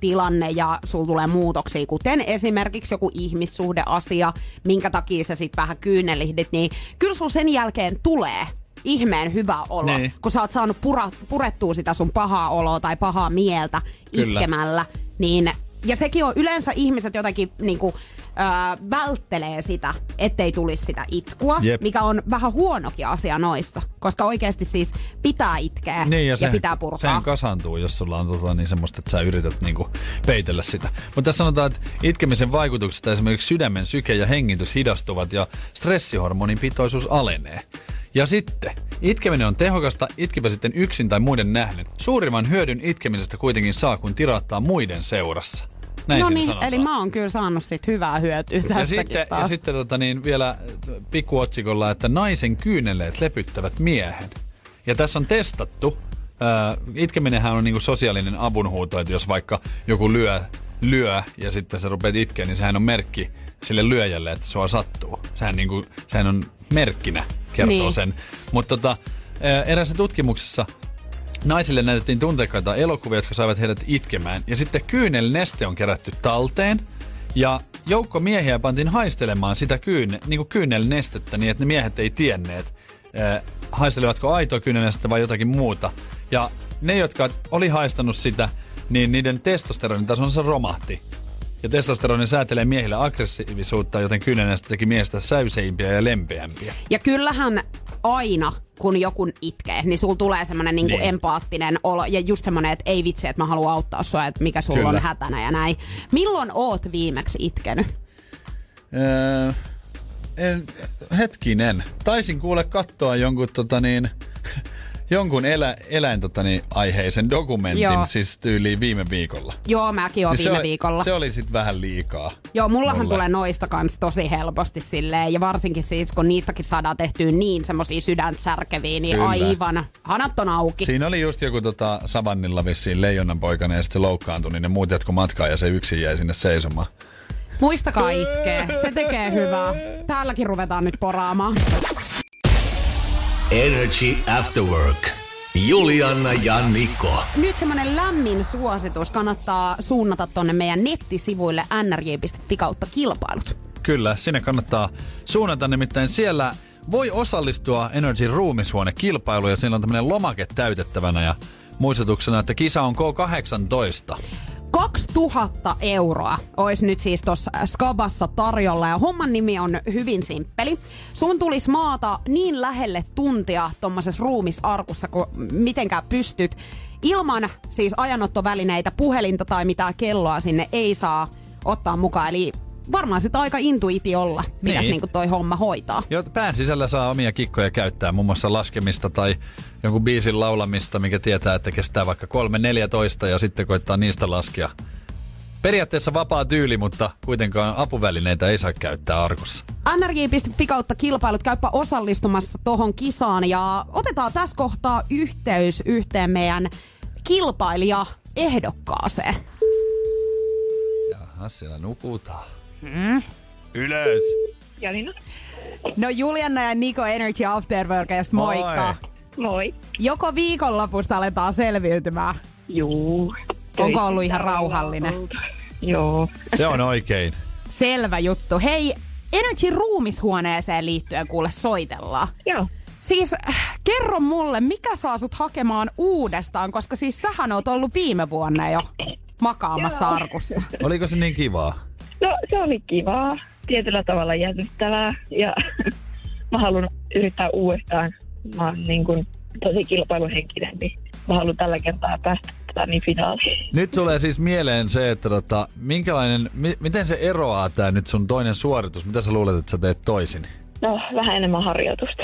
tilanne ja sulla tulee muutoksia, kuten esimerkiksi joku ihmissuhdeasia, minkä takia sä sit vähän kyynelihdit, niin kyllä sun sen jälkeen tulee ihmeen hyvä olo, Niin. kun sä oot saanut pura, purettua sitä sun pahaa oloa tai pahaa mieltä Kyllä. itkemällä, niin ja sekin on yleensä ihmiset jotenkin niinku, ö, välttelee sitä, ettei tulisi sitä itkua, Jep. mikä on vähän huonokin asia noissa, koska oikeasti siis pitää itkeä Niin, ja, ja sehän, pitää purkaa. sehän kasaantuu, jos sulla on tota, niin semmoista, että sä yrität niinku peitellä sitä. Mutta tässä sanotaan, että itkemisen vaikutuksesta esimerkiksi sydämen syke ja hengitys hidastuvat ja stressihormonin pitoisuus alenee. Ja sitten, itkeminen on tehokasta, itkipä sitten yksin tai muiden nähden. Suurimman hyödyn itkemisestä kuitenkin saa, kun tiraattaa muiden seurassa. Näin no niin, sanotaan. eli mä oon kyllä saanut sit hyvää hyötyä tästäkin Ja sitten, taas. ja sitten tota niin, vielä äh, pikkuotsikolla, että naisen kyyneleet lepyttävät miehen. Ja tässä on testattu. Äh, itkeminenhän on niinku sosiaalinen avunhuuto, että jos vaikka joku lyö, lyö ja sitten sä rupeat itkeä, niin sehän on merkki sille lyöjälle, että sua sattuu. Sehän, niinku, sehän on merkkinä, kertoo Niin. sen. Mutta tota, eräässä tutkimuksessa Naisille näytettiin tunteikkaita elokuvia, jotka saivat heidät itkemään. Ja sitten kyynelneste on kerätty talteen. Ja joukko miehiä pantiin haistelemaan sitä kyyn, niin kuin kyynelnestettä niin, että ne miehet ei tienneet, haistelevatko aitoa kyynelnestettä vai jotakin muuta. Ja ne, jotka oli haistanut sitä, niin niiden testosteronin tasonsa romahti. Ja testosteroni säätelee miehille aggressiivisuutta, joten kyynelnestettä teki miestä säyseimpiä ja lempeämpiä. Ja kyllähän aina, kun joku itkee, niin sulla tulee semmoinen niinku Niin. empaattinen olo. Ja just semmoinen, että ei vitsi, että mä haluan auttaa sua, että mikä sulla Kyllä. on hätänä ja näin. Milloin oot viimeksi itkenyt? Öö, en, hetkinen. Taisin kuule katsoa jonkun tota niin, jonkun elä, eläin tota niin, aiheisen dokumentin, Joo. siis tyyliin viime viikolla. Joo, mäkin oon Niin viime se, viikolla. Se oli sit vähän liikaa. Joo, mullahan mulle. tulee noista kans tosi helposti silleen, ja varsinkin siis kun niistäkin saadaan tehtyä niin semmosia sydäntä särkeviä, niin Kyllä. aivan, hanat on auki. Siinä oli just joku tota, savannilla vissiin leijonan poikana ja sitten se loukkaantui, niin ne muut jatko matkaa ja se yksin jäi sinne seisomaan. Muistakaa itkeä, se tekee hyvää. Täälläkin ruvetaan nyt poraamaan. Energy After Work. Juliana ja Niko. Nyt semmonen lämmin suositus kannattaa suunnata tonne meidän nettisivuille nrj.fi kautta kilpailut. Kyllä, sinne kannattaa suunnata, nimittäin siellä voi osallistua Energy ruumishuonekilpailuun ja siellä on tämmöinen lomake täytettävänä ja muistutuksena, että kisa on K18. 2000 euroa olisi nyt siis tuossa Skabassa tarjolla ja homman nimi on hyvin simppeli. Sun tulisi maata niin lähelle tuntia tuommoisessa ruumisarkussa kuin mitenkään pystyt. Ilman siis ajanottovälineitä, puhelinta tai mitään kelloa sinne ei saa ottaa mukaan. Eli varmaan sitä aika intuitiolla pitäisi Niin. niinku toi homma hoitaa. Jo, pään sisällä saa omia kikkoja käyttää, muun muassa laskemista tai jonkun biisin laulamista, mikä tietää, että kestää vaikka 3-14 ja sitten koittaa niistä laskea. Periaatteessa vapaa tyyli, mutta kuitenkaan apuvälineitä ei saa käyttää arkussa. nrj.fi kautta kilpailut, käypä osallistumassa tohon kisaan ja otetaan tässä kohtaa yhteys yhteen meidän kilpailija ehdokkaaseen. Jahas, siellä nukutaan. Mm. Ylös! Janina. No Juliana ja Niko Energy Afterworkista, moikka. Moi. Joko viikonlopusta aletaan selviytymään? Juu. Onko ollut ihan rauhallinen? Joo. Se on oikein. Selvä juttu. Hei, Energy ruumishuoneeseen liittyen kuule soitellaan. Joo. Siis äh, kerro mulle, mikä saa sut hakemaan uudestaan, koska siis sähän oot ollut viime vuonna jo makaamassa Joo. arkussa. Oliko se niin kivaa? No se oli kivaa, tietyllä tavalla jännittävää ja [LAUGHS] mä haluan yrittää uudestaan. Mä oon niin kuin tosi kilpailuhenkinen, niin mä haluan tällä kertaa päästä tätä niin finaaliin. Nyt tulee siis mieleen se, että tota, minkälainen, mi- miten se eroaa tää nyt sun toinen suoritus? Mitä sä luulet, että sä teet toisin? No vähän enemmän harjoitusta.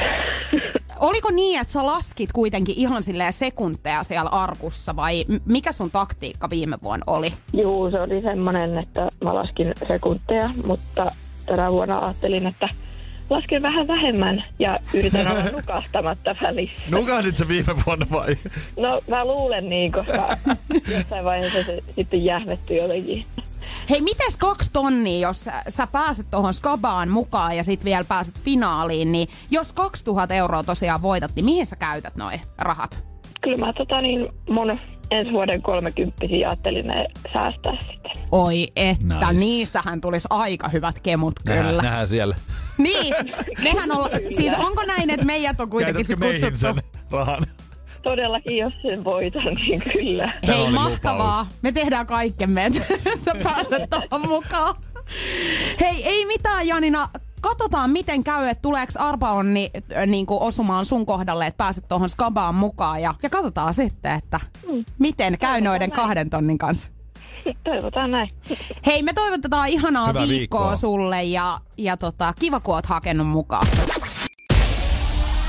Oliko niin, että sä laskit kuitenkin ihan silleen sekunteja siellä arkussa vai mikä sun taktiikka viime vuonna oli? Juu, se oli semmoinen, että mä laskin sekunteja, mutta tänä vuonna ajattelin, että lasken vähän vähemmän ja yritän olla [LAUGHS] nukahtamatta välissä. Nukasit sä viime vuonna vai? No mä luulen niin, koska jossain vaiheessa se sitten jähmettyi jotenkin. Hei, mites kaksi tonnia, jos sä, sä pääset tuohon skabaan mukaan ja sit vielä pääset finaaliin, niin jos 2000 euroa tosiaan voitat, niin mihin sä käytät noi rahat? Kyllä mä tota niin mun ensi vuoden 30 ajattelin ne säästää sitten. Oi että, Nice. niistähän tulisi aika hyvät kemut kyllä. Nähdään, nähdään siellä. Niin, nehän on, siis onko näin, että meidät on kuitenkin sit meihin kutsuttu? sen rahan? Todellakin, jos sen voitan, niin kyllä. Tämä Hei, mahtavaa. lupaus. Me tehdään kaikkemme, että [LAUGHS] sä pääset tuohon mukaan. Hei, ei mitään Janina. Katsotaan, miten käy, että tuleeko arpaonni äh, niin kuin osumaan sun kohdalle, että pääset tuohon skabaan mukaan. Ja, ja katsotaan sitten, että miten käy noiden näin. kahden tonnin kanssa. [LAUGHS] Toivotaan näin. [LAUGHS] Hei, me toivotetaan ihanaa Hyvää viikkoa, viikkoa. sulle ja, ja tota, kiva, kun oot hakenut mukaan.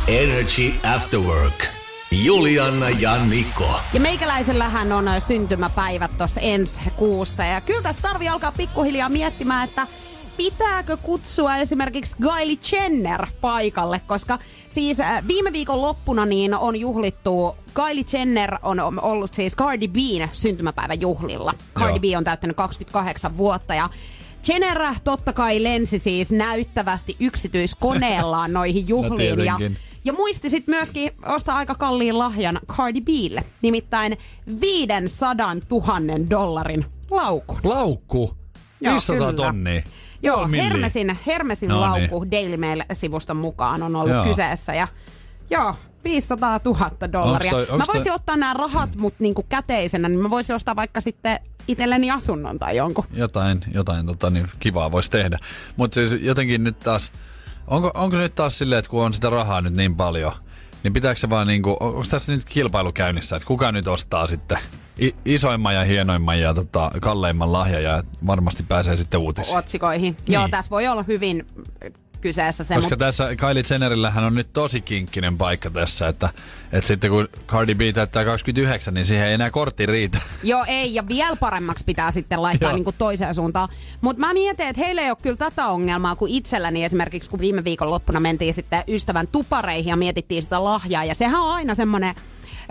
Energy After Work. Juliana ja Niko. Ja meikäläisellähän on syntymäpäivät tuossa ensi kuussa. Ja kyllä tässä tarvii alkaa pikkuhiljaa miettimään, että pitääkö kutsua esimerkiksi Kylie Jenner paikalle, koska siis äh, viime viikon loppuna niin on juhlittu, Kylie Jenner on ollut siis Cardi B:n syntymäpäivän juhlilla. Cardi Joo. B on täyttänyt 28 vuotta ja Jenner totta kai lensi siis näyttävästi yksityiskoneellaan [LAUGHS] noihin juhliin ja tietenkin. ja muisti sitten myöskin ostaa aika kalliin lahjan Cardi Bille, nimittäin 500 000 dollarin laukun. Laukku. Joo, 500 kyllä. tonnia. Joo. Hermesin, Hermesin No laukku Daily Mail-sivuston mukaan on ollut Joo. kyseessä. Ja joo, 500 000 dollaria. Onks toi- mä onks voisin toi- ottaa nämä rahat mut niinku käteisenä, niin mä voisin ostaa vaikka sitten itselleni asunnon tai jonkun. jotain, jotain tota, niin kivaa voisi tehdä. Mutta siis jotenkin nyt taas, onko, onko nyt taas silleen, että kun on sitä rahaa nyt niin paljon, niin pitääkö se vaan niinku, on- onko tässä nyt kilpailu käynnissä, että kuka nyt ostaa sitten i- isoimman ja hienoimman ja tota, kalleimman lahjan ja varmasti pääsee sitten uutisiin. Otsikoihin. Joo, tässä voi olla hyvin kyseessä se, Koska mutta tässä Kylie Jennerillähän on nyt tosi kinkkinen paikka tässä, että, että sitten kun Cardi B täyttää 29, niin siihen ei enää kortti riitä. Joo, ei, ja vielä paremmaksi pitää sitten laittaa niin toiseen suuntaan. Mutta mä mietin, että heillä ei ole kyllä tätä ongelmaa kuin itselläni esimerkiksi, kun viime viikon loppuna mentiin sitten ystävän tupareihin ja mietittiin sitä lahjaa. Ja sehän on aina semmoinen,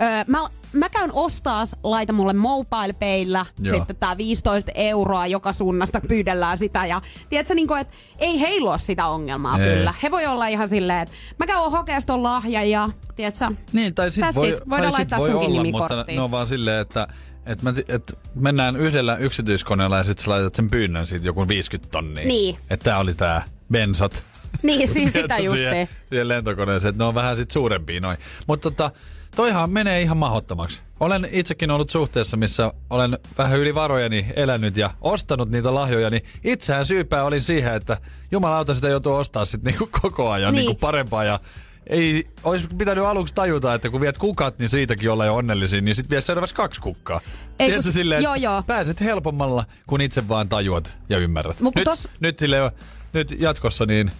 öö, mä, mä käyn ostaas, laita mulle mobile Joo. sitten tää 15 euroa joka suunnasta pyydellään sitä. Ja tiedätkö, niin että ei ole sitä ongelmaa Ei. kyllä. He voi olla ihan silleen, että mä käyn hokemaan ton lahjan ja tiedätkö, Niin, tai sit voi, it. Voidaan tai sit laittaa voi sunkin olla, mutta ne on vaan silleen, että et mä, et mennään yhdellä yksityiskoneella ja sitten sä laitat sen pyynnön siitä joku 50 tonnia. Niin. Että tää oli tää bensat. niin siis [LAUGHS] sitä justiin. Siihen, siihen lentokoneeseen, että ne on vähän sit suurempia noin. Mutta tota, toihan menee ihan mahdottomaksi. Olen itsekin ollut suhteessa, missä olen vähän yli varojeni elänyt ja ostanut niitä lahjoja, niin itsehän syypää olin siihen, että jumalauta sitä joutuu ostaa sitten niinku koko ajan Niin. niinku parempaa ja ei olisi pitänyt aluksi tajuta, että kun viet kukat, niin siitäkin olla jo onnellisia, niin sitten vie seuraavaksi kaksi kukkaa. Ei, Tiedätkö kun- silleen, joo, joo. pääset helpommalla, kun itse vaan tajuat ja ymmärrät. Mut nyt, tos- nyt, silleen, nyt jatkossa niin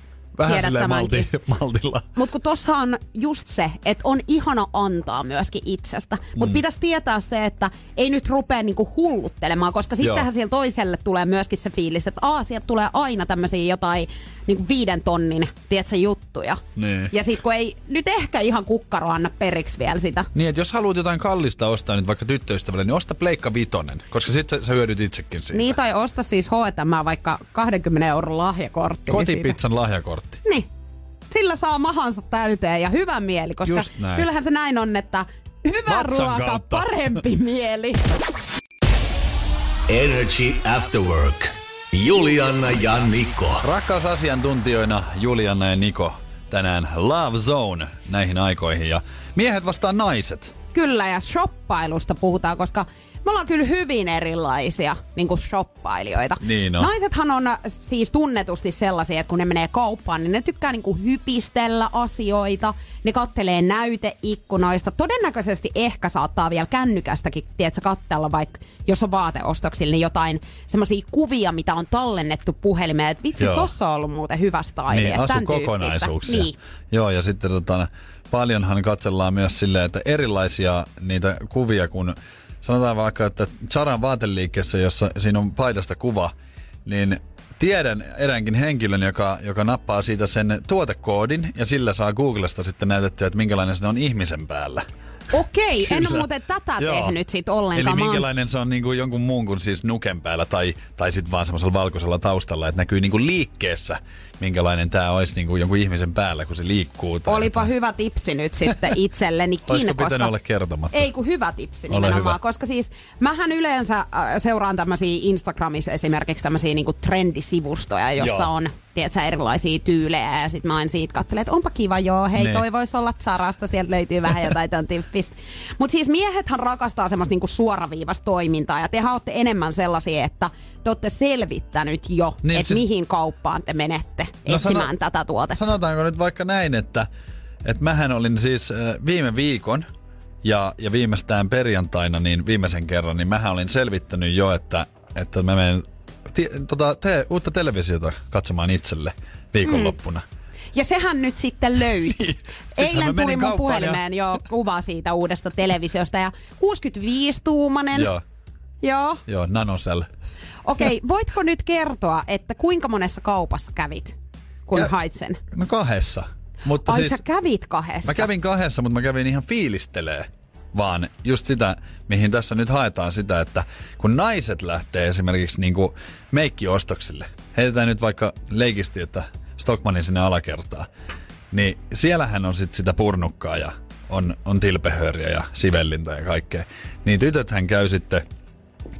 Vähän tiedät silleen malti, [LAUGHS] maltilla. Mutta kun tossa on just se, että on ihana antaa myöskin itsestä. Mutta mm. pitäisi tietää se, että ei nyt rupea niinku hulluttelemaan, koska sittenhän siellä toiselle tulee myöskin se fiilis, että aa, sieltä tulee aina tämmöisiä jotain niinku viiden tonnin, tiedätkö, juttuja. Niin. Ja sit kun ei nyt ehkä ihan kukkaro anna periksi vielä sitä. Niin, että jos haluat jotain kallista ostaa nyt vaikka tyttöystävälle, niin osta Pleikka Vitonen, koska sitten sä, sä hyödyt itsekin siitä. Niin, tai osta siis H&M vaikka 20 euron lahjakortti. niin Kotipizzan lahjakortti. Niin. Sillä saa mahansa täyteen ja hyvä mieli, koska kyllähän se näin on, että hyvä Vatsan ruoka, kautta. parempi mieli. Energy After Work. Juliana ja Niko. Rakkausasiantuntijoina Juliana ja Niko tänään Love Zone näihin aikoihin ja miehet vastaan naiset. Kyllä, ja shoppailusta puhutaan, koska me ollaan kyllä hyvin erilaisia niin kuin shoppailijoita. Niin on. Naisethan on siis tunnetusti sellaisia, että kun ne menee kauppaan, niin ne tykkää niin kuin hypistellä asioita, ne kattelee näyteikkunoista. Todennäköisesti ehkä saattaa vielä kännykästäkin, tiedätkö, katsella vaikka, jos on vaateostoksilla, niin jotain semmoisia kuvia, mitä on tallennettu puhelimeen, että vitsi, Joo. tossa on ollut muuten hyvä style. Niin, tyyppistä. asukokonaisuuksia. Niin. Joo, ja sitten tota, paljonhan katsellaan myös silleen, että erilaisia niitä kuvia, kun sanotaan vaikka, että Charan vaateliikkeessä, jossa siinä on paidasta kuva, niin tiedän eräänkin henkilön, joka, joka nappaa siitä sen tuotekoodin ja sillä saa Googlesta sitten näytettyä, että minkälainen se on ihmisen päällä. Okei, en ole Kyllä. muuten tätä Joo. tehnyt sit Eli ollenkaan. Oon- minkälainen se on niin kuin jonkun muun kuin siis nuken päällä tai, tai sitten vaan semmoisella valkoisella taustalla, että näkyy niin kuin liikkeessä, minkälainen tämä olisi niin kuin jonkun ihmisen päällä, kun se liikkuu. Tai Olipa jotain. hyvä tipsi nyt sitten [LAUGHS] itsellenikin. Olisiko pitänyt koska... olla kertomatta? Ei kun hyvä tipsi Ole nimenomaan, hyvä. koska siis mähän yleensä äh, seuraan tämmöisiä Instagramissa esimerkiksi tämmöisiä niinku trendisivustoja, jossa Joo. on tiedätkö, erilaisia tyylejä ja sit mä aina siitä katselen, että onpa kiva joo, hei Ne. toi voisi olla Sarasta, sieltä löytyy vähän jotain tämän tyyppistä. Mutta siis miehethän rakastaa semmoista niinku suoraviivasta toimintaa ja tehän olette enemmän sellaisia, että te olette selvittänyt jo, Niin, niin, että siis- mihin kauppaan te menette No etsimään sano- tätä tuotetta. Sanotaanko nyt vaikka näin, että, että mähän olin siis äh, viime viikon ja, ja viimeistään perjantaina, niin viimeisen kerran, niin mähän olin selvittänyt jo, että, että mä menen ti, tota, te, uutta televisiota katsomaan itselle viikonloppuna. Ja sehän nyt sitten löytyi. [LAUGHS] Mä Eilen tuli mun puhelimeen jo kuva siitä uudesta televisiosta ja 65-tuumanen. Joo, Joo. joo, nanosel. Okei, voitko nyt kertoa, että kuinka monessa kaupassa kävit, kun Kä- hait sen? No kahdessa. Mutta Ai siis, sä kävit kahdessa? Mä kävin kahdessa, mutta mä kävin ihan fiilistelee. Vaan just sitä, mihin tässä nyt haetaan sitä, että kun naiset lähtee esimerkiksi niin kuin meikkiostoksille, heitetään nyt vaikka leikisti, että Stockmanin sinne alakertaa, niin siellähän on sitten sitä purnukkaa ja on, on tilpehööriä ja sivellintä ja kaikkea. Niin tytöthän käy sitten,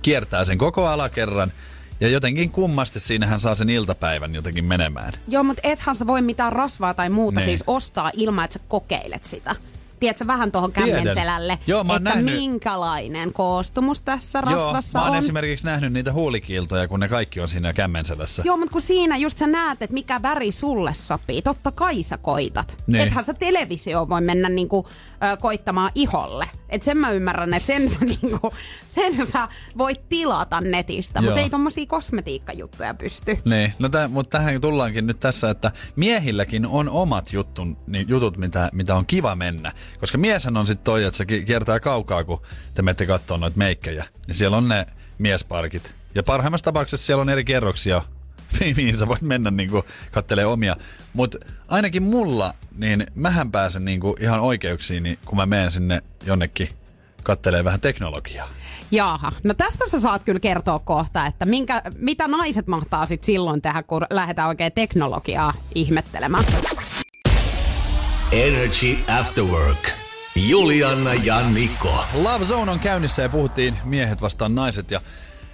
kiertää sen koko alakerran ja jotenkin kummasti siinähän saa sen iltapäivän jotenkin menemään. Joo, mutta ethän sä voi mitään rasvaa tai muuta Niin. siis ostaa ilman, että sä kokeilet sitä. Tiedätkö vähän tuohon kämmenselälle, Joo, mä että nähnyt- minkälainen koostumus tässä rasvassa Joo, mä oon on. esimerkiksi nähnyt niitä huulikiiltoja, kun ne kaikki on siinä kämmenselässä. Joo, mutta kun siinä just sä näet, että mikä väri sulle sopii, totta kai sä koitat. Niin. Ethän sä televisio voi mennä niinku, ö, koittamaan iholle. Et sen mä ymmärrän, että sen sä, [LAUGHS] niinku, sen sä voit tilata netistä, mutta ei tommosia kosmetiikkajuttuja pysty. Niin, no tä, mutta tähän tullaankin nyt tässä, että miehilläkin on omat juttun, niin jutut, mitä, mitä on kiva mennä. Koska mieshän on sitten toi, että se ki- kiertää kaukaa, kun te menette katsoa noita meikkejä. Niin siellä on ne miesparkit. Ja parhaimmassa tapauksessa siellä on eri kerroksia, [LAUGHS] mihin sä voit mennä niin kattelee omia. Mutta ainakin mulla, niin mähän pääsen niin ihan oikeuksiin, niin kun mä menen sinne jonnekin kattelee vähän teknologiaa. Jaha, no tästä sä saat kyllä kertoa kohta, että minkä, mitä naiset mahtaa sit silloin tehdä, kun lähdetään oikein teknologiaa ihmettelemään. Energy After Work. Juliana ja Niko. Love Zone on käynnissä ja puhuttiin miehet vastaan naiset. Ja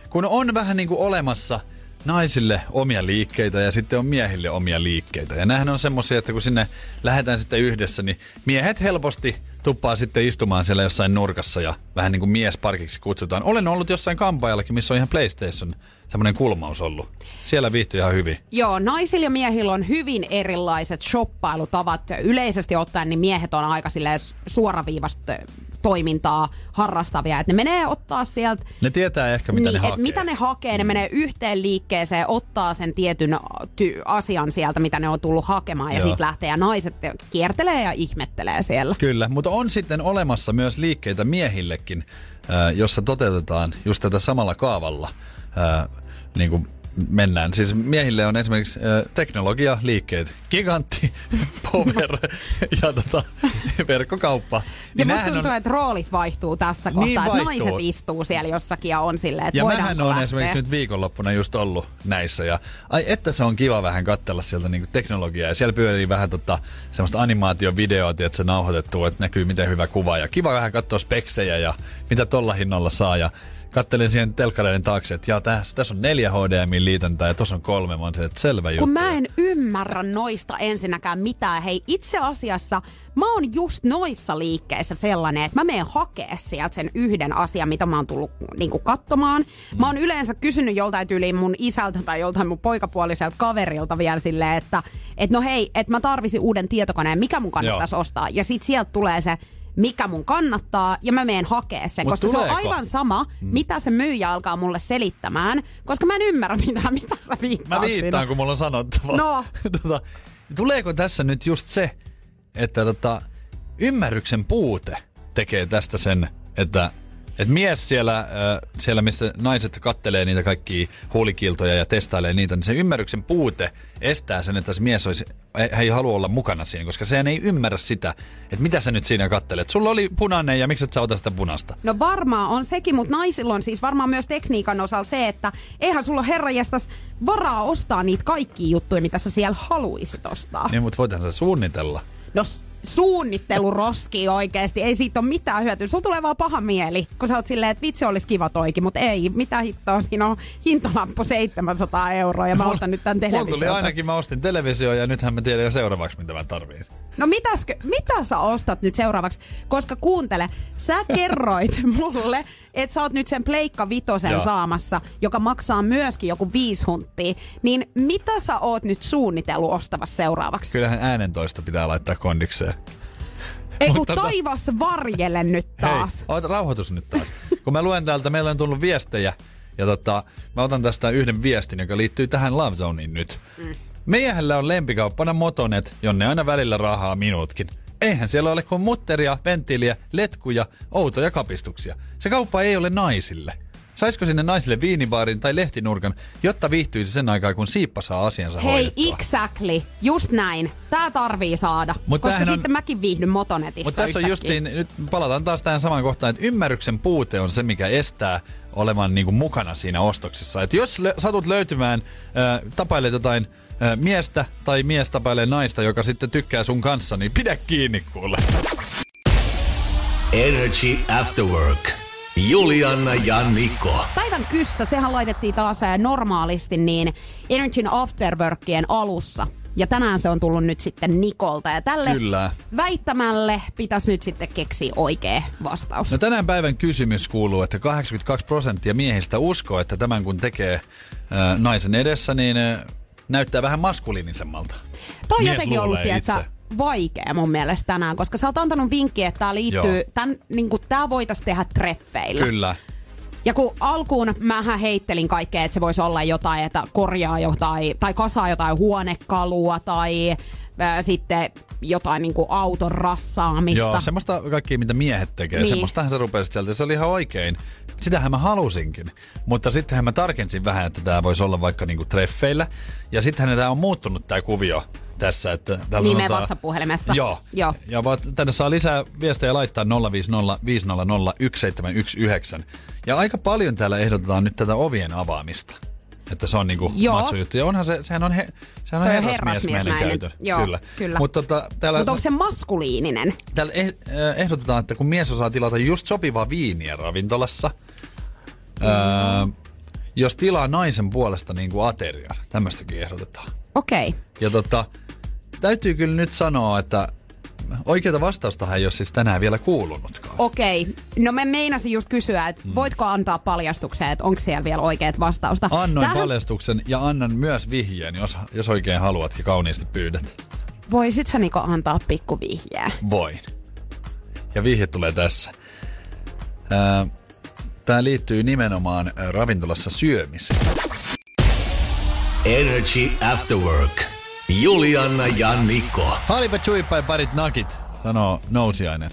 kun on vähän niin kuin olemassa naisille omia liikkeitä ja sitten on miehille omia liikkeitä. Ja nämähän on semmoisia, että kun sinne lähdetään sitten yhdessä, niin miehet helposti tuppaa sitten istumaan siellä jossain nurkassa ja vähän niin kuin miesparkiksi kutsutaan. Olen ollut jossain kampaajallakin, missä on ihan PlayStation semmoinen kulmaus ollut. Siellä viihtyy ihan hyvin. Joo, naisilla ja miehillä on hyvin erilaiset shoppailutavat. Yleisesti ottaen niin miehet on aika suoraviivasta toimintaa harrastavia. Että ne menee ottaa sieltä Ne tietää ehkä, mitä niin, ne hakee. mitä ne hakee, ne menee yhteen liikkeeseen, ottaa sen tietyn ty- asian sieltä, mitä ne on tullut hakemaan, ja sitten lähtee ja naiset kiertelee ja ihmettelee siellä. Kyllä, mutta on sitten olemassa myös liikkeitä miehillekin, äh, jossa toteutetaan just tätä samalla kaavalla. Äh, niin kuin mennään. Siis miehille on esimerkiksi äh, teknologialiikkeet, gigantti, [LAUGHS] power [LAUGHS] ja tota, verkkokauppa. Ja Niin musta nämähän tuntuu, että roolit vaihtuu tässä Niin kohtaa, että vaihtuu. naiset istuu siellä jossakin ja on silleen, että Ja mähän on lähteä. esimerkiksi nyt viikonloppuna just ollut näissä. Ja ai että se on kiva vähän katsella sieltä niinku teknologiaa. Ja siellä pyörii vähän tota, semmoista animaatiovideoa, että se nauhoitettu, että näkyy miten hyvä kuva. Ja kiva vähän katsoa speksejä ja mitä tolla hinnalla saa. Ja kattelin siihen telkkareiden taakse, että jaa, tässä, tässä on neljä HDMI liitäntää ja tuossa on kolme. Mä oon se, että selvä juttu. Kun mä en ymmärrä noista ensinnäkään mitään. Hei, itse asiassa mä oon just noissa liikkeissä sellainen, että mä menen hakea sieltä sen yhden asian, mitä mä oon tullut niinku katsomaan. Mä oon yleensä kysynyt joltain tyyliin mun isältä tai joltain mun poikapuoliselta kaverilta vielä silleen, että et no hei, että mä tarvisin uuden tietokoneen, mikä mun kannattaisi Joo. ostaa. Ja sit sieltä tulee se mikä mun kannattaa, ja mä menen hakea sen, Mut koska se on tuleeko? aivan sama, mitä se myyjä alkaa mulle selittämään, koska mä en ymmärrä [LAUGHS] mitään, mitä sä viittaat Mä siinä. viittaan, kun mulla on sanottava. No. [LAUGHS] tota, tuleeko tässä nyt just se, että tota, ymmärryksen puute tekee tästä sen, että et mies siellä, äh, siellä, missä naiset kattelee niitä kaikkia huulikiltoja ja testailee niitä, niin se ymmärryksen puute estää sen, että se mies olisi, ei, ei halua olla mukana siinä, koska se ei ymmärrä sitä, että mitä sä nyt siinä kattelet. Sulla oli punainen ja miksi et sä ota sitä punasta? No varmaan on sekin, mutta naisilla on siis varmaan myös tekniikan osalla se, että eihän sulla herranjestas varaa ostaa niitä kaikkia juttuja, mitä sä siellä haluisit ostaa. Niin, mutta voithan se suunnitella. No s- suunnittelu roski oikeesti, ei siitä ole mitään hyötyä. Sulla tulee vaan paha mieli, kun sä oot silleen, että vitsi olisi kiva toikin, mutta ei, mitä hittoa, siinä on hintalappu 700 euroa ja mä ostan nyt tän Mulla television. tuli ainakin, mä ostin televisio ja nythän mä tiedän jo seuraavaksi, mitä mä tarviin. No mitäskö, mitä sä ostat nyt seuraavaksi? Koska kuuntele, sä kerroit [LAUGHS] mulle, että sä oot nyt sen Pleikka Vitosen Joo. saamassa, joka maksaa myöskin joku viisi hunttia. Niin mitä sä oot nyt suunnitellut ostavassa seuraavaksi? Kyllähän äänentoista pitää laittaa kondikseen. Ei kun Mutta tota- taivas varjele nyt taas. Hei, rauhoitus nyt taas. Kun mä luen täältä, meillä on tullut viestejä. Ja tota, mä otan tästä yhden viestin, joka liittyy tähän Love Zoneen nyt. Mm. Meijähellä on lempikauppana Motonet, jonne aina välillä rahaa minutkin. Eihän siellä ole kuin mutteria, venttiiliä, letkuja, outoja kapistuksia. Se kauppa ei ole naisille. Saisiko sinne naisille viinibaarin tai lehtinurkan, jotta viihtyisi sen aikaa, kun Siippa saa asiansa Hei, hoidettua? exactly. Just näin. Tää tarvii saada. Mut koska on- sitten mäkin viihdyn Motonetissa Mutta tässä on justiin, nyt palataan taas tähän samaan kohtaan, että ymmärryksen puute on se, mikä estää olemaan niinku mukana siinä ostoksessa. Et jos lö- satut löytymään, äh, tapailet jotain miestä tai mies tapailee naista, joka sitten tykkää sun kanssa, niin pidä kiinni kuule. Energy After Work. Juliana ja Niko. Päivän kyssä, sehän laitettiin taas normaalisti niin Energyn Afterworkien alussa. Ja tänään se on tullut nyt sitten Nikolta. Ja tälle Kyllä. väittämälle pitäisi nyt sitten keksiä oikea vastaus. No tänään päivän kysymys kuuluu, että 82 prosenttia miehistä uskoo, että tämän kun tekee äh, naisen edessä, niin äh, näyttää vähän maskuliinisemmalta. Toi on Mies jotenkin ollut, itse. vaikea mun mielestä tänään, koska sä oot antanut vinkkiä, että tää liittyy, Joo. tän, niin tää voitaisiin tehdä treffeillä. Kyllä. Ja kun alkuun mähän heittelin kaikkea, että se voisi olla jotain, että korjaa jotain, tai kasaa jotain huonekalua, tai sitten jotain niin kuin auton rassaamista. Joo, semmoista kaikkia, mitä miehet tekee. Niin. Semmoistahan sä rupesit sieltä. Se oli ihan oikein. Sitähän mä halusinkin. Mutta sittenhän mä tarkensin vähän, että tämä voisi olla vaikka niinku treffeillä. Ja sittenhän tämä on muuttunut tämä kuvio tässä. Että täällä Nimen sanotaan- WhatsApp-puhelimessa. Joo. Joo. Ja vaat, tänne saa lisää viestejä laittaa 050 500 1719. Ja aika paljon täällä ehdotetaan nyt tätä ovien avaamista. Että se on niinku Joo. matsojuttu. Ja onhan se, sehän on, he, sehän on herrasmiesmäinen käytö. Joo, kyllä. kyllä. Mutta tota, täällä, Mutta onko se maskuliininen? Täällä eh- eh- ehdotetaan, että kun mies osaa tilata just sopivaa viiniä ravintolassa, öö, jos tilaa naisen puolesta niin kuin aterian, tämmöistäkin ehdotetaan. Okei. Okay. Ja tota, täytyy kyllä nyt sanoa, että oikeita vastaustahan ei ole siis tänään vielä kuulunutkaan. Okei. Okay. No mä meinasin just kysyä, että voitko antaa paljastuksen, että onko siellä vielä oikeat vastausta? Annoin Tämähän- paljastuksen ja annan myös vihjeen, jos, jos oikein haluat ja kauniisti pyydät. Voisit sä Niko antaa pikku vihjeä? Voin. Ja vihje tulee tässä. Tämä liittyy nimenomaan ravintolassa syömiseen. Energy After Work. Julianna ja Niko. Halipa chuipai parit nakit, sanoo nousiainen.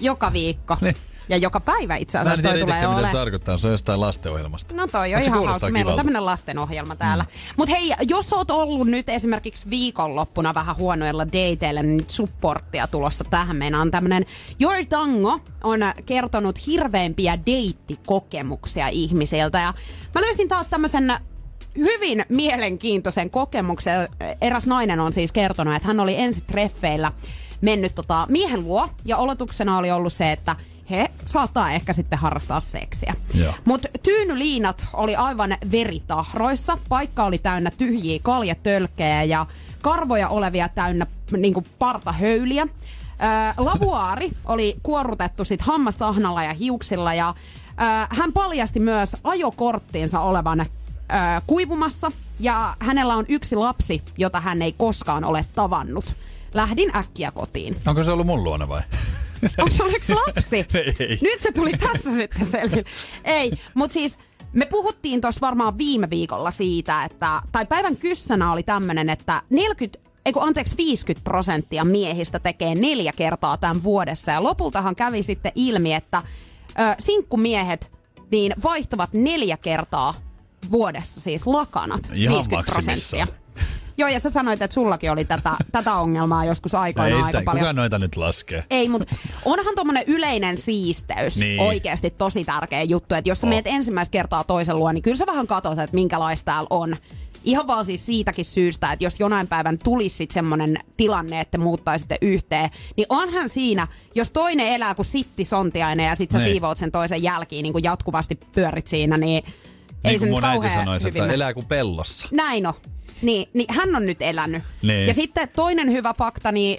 Joka viikko. Niin. Ja joka päivä itse asiassa toi tiedä tulee itsekään, mitä se ole. tarkoittaa. Se on jostain lastenohjelmasta. No toi on Mut ihan hauska. Meillä on tämmönen lastenohjelma täällä. Mm. Mut hei, jos oot ollut nyt esimerkiksi viikonloppuna vähän huonoilla dateilla, niin nyt supporttia tulossa tähän. Meillä on tämmönen Your Tango on kertonut hirveimpiä deittikokemuksia ihmisiltä. Ja mä löysin taas tämmösen hyvin mielenkiintoisen kokemuksen. Eräs nainen on siis kertonut, että hän oli ensi treffeillä mennyt tota miehen luo ja oletuksena oli ollut se, että he saattaa ehkä sitten harrastaa seksiä. Mutta tyynyliinat oli aivan veritahroissa. Paikka oli täynnä tyhjiä kaljatölkkejä ja karvoja olevia täynnä niinku partahöyliä. Ö, lavuaari oli kuorrutettu sit hammastahnalla ja hiuksilla ja ö, hän paljasti myös ajokorttiinsa olevan ö, kuivumassa ja hänellä on yksi lapsi, jota hän ei koskaan ole tavannut. Lähdin äkkiä kotiin. Onko se ollut mun luona vai? [LAUGHS] Onko se yksi lapsi? [LAUGHS] Ei. Nyt se tuli tässä sitten selville. Ei, mutta siis me puhuttiin tuossa varmaan viime viikolla siitä, että, tai päivän kyssänä oli tämmönen, että 40, ei kun anteeksi 50 prosenttia miehistä tekee neljä kertaa tämän vuodessa. Ja lopultahan kävi sitten ilmi, että ö, sinkkumiehet niin vaihtavat neljä kertaa vuodessa siis lakanat. Ihan 50 maksimissaan. prosenttia. Joo, ja sä sanoit, että sullakin oli tätä, [LAUGHS] tätä ongelmaa joskus No aikoinaan ei aika sitä, paljon. kuka noita nyt laskee? Ei, mutta onhan tommonen yleinen siisteys Niin. oikeasti tosi tärkeä juttu. Että jos sä On. meet ensimmäistä kertaa toisen luo, niin kyllä sä vähän katsot, että minkälaista täällä on. Ihan vaan siis siitäkin syystä, että jos jonain päivän tulisi sit semmonen tilanne, että muuttaisitte yhteen, niin onhan siinä, jos toinen elää kuin sittisontiainen ja sit sä Niin. siivoat sen toisen jälkiin, niin kuin jatkuvasti pyörit siinä, niin, ei Niin se kuin nyt kauhean hyvin että elää kuin pellossa. Näin on. Niin, niin hän on nyt elänyt. Niin. Ja sitten toinen hyvä fakta, niin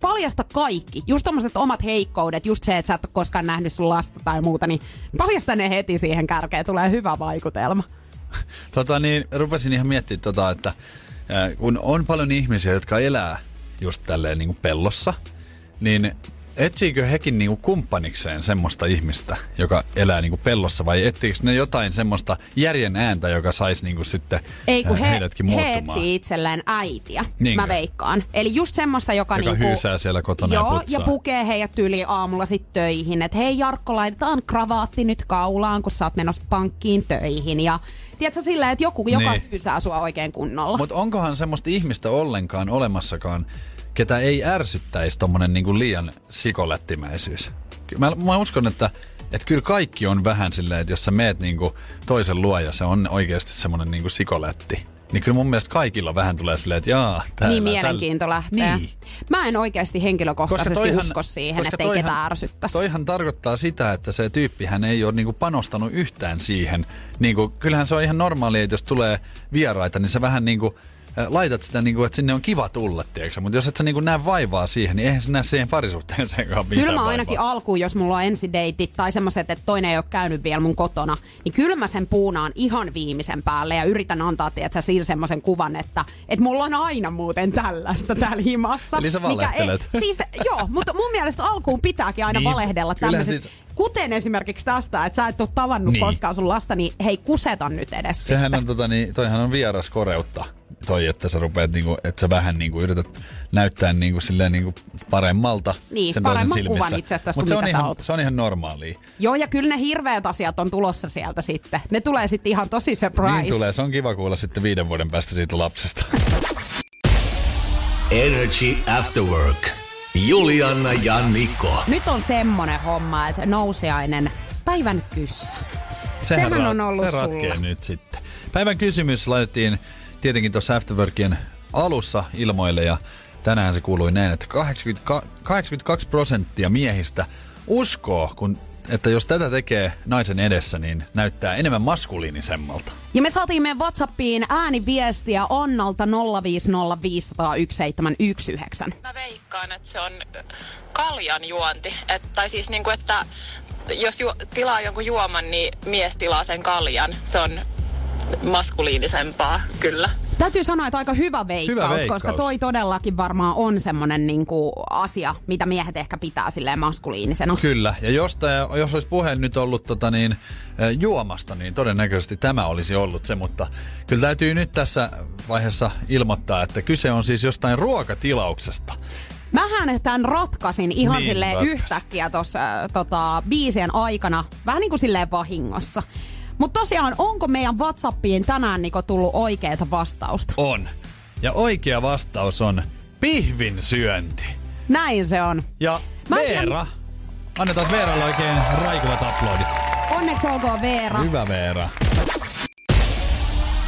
paljasta kaikki. Just tommoset omat heikkoudet, just se, että sä et ole koskaan nähnyt sun lasta tai muuta, niin paljasta ne heti siihen kärkeen. Tulee hyvä vaikutelma. [LAUGHS] Tota niin, rupesin ihan miettimään tota, että ää, kun on paljon ihmisiä, jotka elää just tälleen niin kuin pellossa, niin etsiikö hekin niin kuin kumppanikseen semmoista ihmistä, joka elää niin kuin pellossa, vai etsiikö ne jotain semmoista järjen ääntä, joka saisi niin kuin sitten Ei kun ää, he, heidätkin he muuttumaan? etsii itselleen äitiä, Niinkö? mä veikkaan. Eli just semmoista, joka, Joka niinku, hyysää siellä kotona ja Joo, putsaa. ja pukee heidät tyyli aamulla sit töihin. Että hei Jarkko, laitetaan kravaatti nyt kaulaan, kun sä oot menossa pankkiin töihin. Ja tiedätkö silleen, että joku, joka Niin. hyysää sua oikein kunnolla. Mutta onkohan semmoista ihmistä ollenkaan olemassakaan, ketä ei ärsyttäisi tommonen niinku liian sikolättimäisyys? Mä, mä uskon, että, että kyllä kaikki on vähän silleen, että jos sä meet niinku toisen luo ja se on oikeasti semmonen niinku sikolätti, niin kyllä mun mielestä kaikilla vähän tulee silleen, että jaa, täällä, niin mielenkiinto lähtee. Niin. Mä en oikeasti henkilökohtaisesti usko siihen, koska että ei ketään ärsyttäisi. Toihan tarkoittaa sitä, että se tyyppihän ei ole niinku panostanut yhtään siihen. Niinku, kyllähän se on ihan normaalia, että jos tulee vieraita, niin sä vähän niinku laitat sitä, niinku, että sinne on kiva tulla, tiedätkö? Mutta jos et sä niinku näe vaivaa siihen, niin eihän sä näe siihen parisuhteeseenkaan [LAUGHS] mitään Kyllä mä vaivaa. ainakin alkuun, jos mulla on ensideitit tai semmoiset, että toinen ei ole käynyt vielä mun kotona, niin kyllä mä sen puunaan ihan viimeisen päälle ja yritän antaa, tiedätkö, sillä semmoisen kuvan, että, että mulla on aina muuten tällaista täällä himassa. Eli sä mikä. Ei, [LAUGHS] siis, joo, mutta mun mielestä alkuun pitääkin aina Niin, valehdella kyllähän tämmöisistä. siis- Kuten esimerkiksi tästä, että sä et ole tavannut Niin. niin. koskaan sun lasta, niin hei kuseta nyt edes Sehän sitten. on, tota, niin, toihan on vieras koreutta. Toi, että sä rupeat, niinku, että sä vähän niinku, yrität näyttää niinku, silleen, niinku, paremmalta Niin, sen toisen paremman silmissä. kuvan itsestäsi Mut kuin se on mitä sä ihan, oot. Se on ihan normaalia. Joo, ja kyllä ne hirveät asiat on tulossa sieltä sitten. Ne tulee sitten ihan tosi surprise. Niin tulee, se on kiva kuulla sitten viiden vuoden päästä siitä lapsesta. Energy After Work. Julianna ja Niko. Nyt on semmonen homma, että nousiainen päivän kyssä. Sehän ra- on ollut se sulla. nyt sitten. Päivän kysymys laitettiin tietenkin tuossa Afterworkien alussa ilmoille ja tänään se kuului näin, että 80, 82 prosenttia miehistä uskoo, kun, että jos tätä tekee naisen edessä, niin näyttää enemmän maskuliinisemmalta. Ja me saatiin meidän Whatsappiin ääniviestiä Annalta 050501719. Mä veikkaan, että se on kaljan juonti. Et, tai siis niinku, että jos ju- tilaa jonkun juoman, niin mies tilaa sen kaljan. Se on maskuliinisempaa, kyllä. Täytyy sanoa, että aika hyvä veikkaus, Hyvä veikkaus. koska toi todellakin varmaan on semmonen niinku asia, mitä miehet ehkä pitää silleen maskuliinisena. Kyllä, ja jos, tää, jos olisi puhe nyt ollut tota niin, juomasta, niin todennäköisesti tämä olisi ollut se, mutta kyllä täytyy nyt tässä vaiheessa ilmoittaa, että kyse on siis jostain ruokatilauksesta. Mähän tämän ratkaisin ihan Niin, silleen ratkaisit. yhtäkkiä tuossa tota, biisien aikana, vähän niin kuin silleen vahingossa. Mutta tosiaan, onko meidän Whatsappiin tänään Niko tullut oikeeta vastausta? On. Ja oikea vastaus on pihvin syönti. Näin se on. Ja Mä en Veera. Annetaan Veeralle oikein raikuvat aplodit. Onneksi olkoon Veera. Hyvä Veera.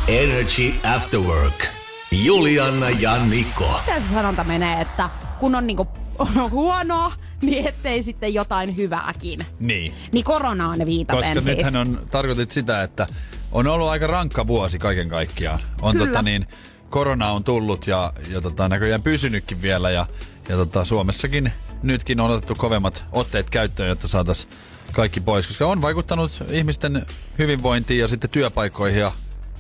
Energy After Work. Juliana ja Niko. Miten se sanonta menee, että kun on niinku [LAUGHS] huonoa, [LAUGHS] niin ettei sitten jotain hyvääkin. Niin. Niin koronaan viitaten Koska siis. nythän on, tarkoitit sitä, että on ollut aika rankka vuosi kaiken kaikkiaan. On Kyllä. tota niin, korona on tullut ja, ja tota, näköjään pysynytkin vielä ja, ja tota, Suomessakin nytkin on otettu kovemmat otteet käyttöön, jotta saataisiin kaikki pois, koska on vaikuttanut ihmisten hyvinvointiin ja sitten työpaikkoihin ja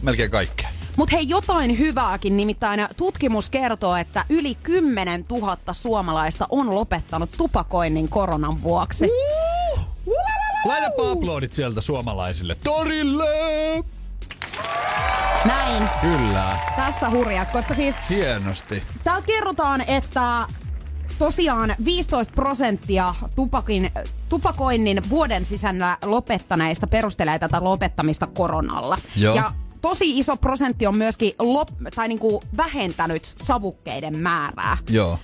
melkein kaikkeen. Mutta hei, jotain hyvääkin, nimittäin tutkimus kertoo, että yli 10 000 suomalaista on lopettanut tupakoinnin koronan vuoksi. Laitapa aplodit sieltä suomalaisille. Torille! Näin, Kyllä, tästä hurjaa, koska siis hienosti. Täältä kerrotaan, että tosiaan 15 prosenttia tupakin, tupakoinnin vuoden sisällä lopettaneista perustelee tätä lopettamista koronalla. Joo. Ja tosi iso prosentti on myöskin lop, tai niinku vähentänyt savukkeiden määrää. Joo.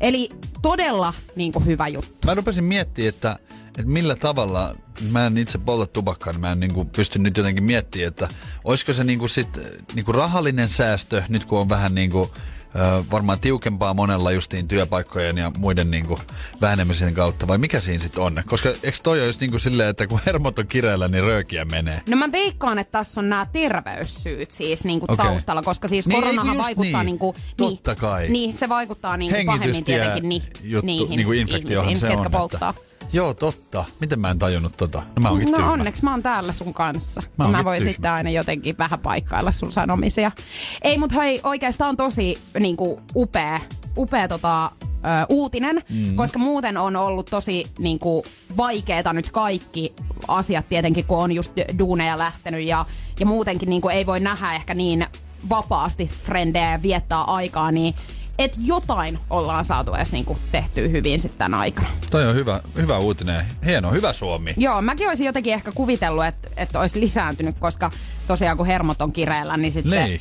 Eli todella niinku hyvä juttu. Mä rupesin miettimään, että, että millä tavalla, mä en itse polta tupakkaa, niin mä en niinku pysty nyt jotenkin miettimään, että olisiko se niinku sit, niinku rahallinen säästö, nyt kun on vähän niinku, ö, varmaan tiukempaa monella justiin työpaikkojen ja muiden niinku vähenemisen kautta, vai mikä siinä sitten on? Koska eikö toi olisi niinku silleen, että kun hermot on kireellä, niin röökiä menee? No mä veikkaan, että tässä on nämä terveyssyyt siis niinku Okei. taustalla, koska siis Niin, koronahan just vaikuttaa niin? niinku... Totta kai. Niin, se vaikuttaa niinku pahemmin Hengitystie tietenkin ni, juttu, niihin niinku infektiohan ihmisiin, se ketkä on. että- polttaa. Joo, totta. Miten mä en tajunnut tota? No mä oonkin No tyhmä. onneksi mä oon täällä sun kanssa. Mä Mä, voin tyhmä. sitten aina jotenkin vähän paikkailla sun sanomisia. Ei, mutta hei, oikeastaan on tosi niinku, upea, upea tota, ö, uutinen, mm. koska muuten on ollut tosi niinku, vaikeeta nyt kaikki asiat tietenkin, kun on just duuneja lähtenyt ja, ja muutenkin niinku, ei voi nähdä ehkä niin vapaasti frendejä ja viettää aikaa, niin että jotain ollaan saatu edes niinku, tehtyä hyvin sitten tämän aikana. Toi on hyvä, hyvä uutinen. Hieno, hyvä Suomi. Joo, mäkin olisin jotenkin ehkä kuvitellut, että, että olisi lisääntynyt, koska tosiaan kun hermot on kireellä, niin sitten Niin.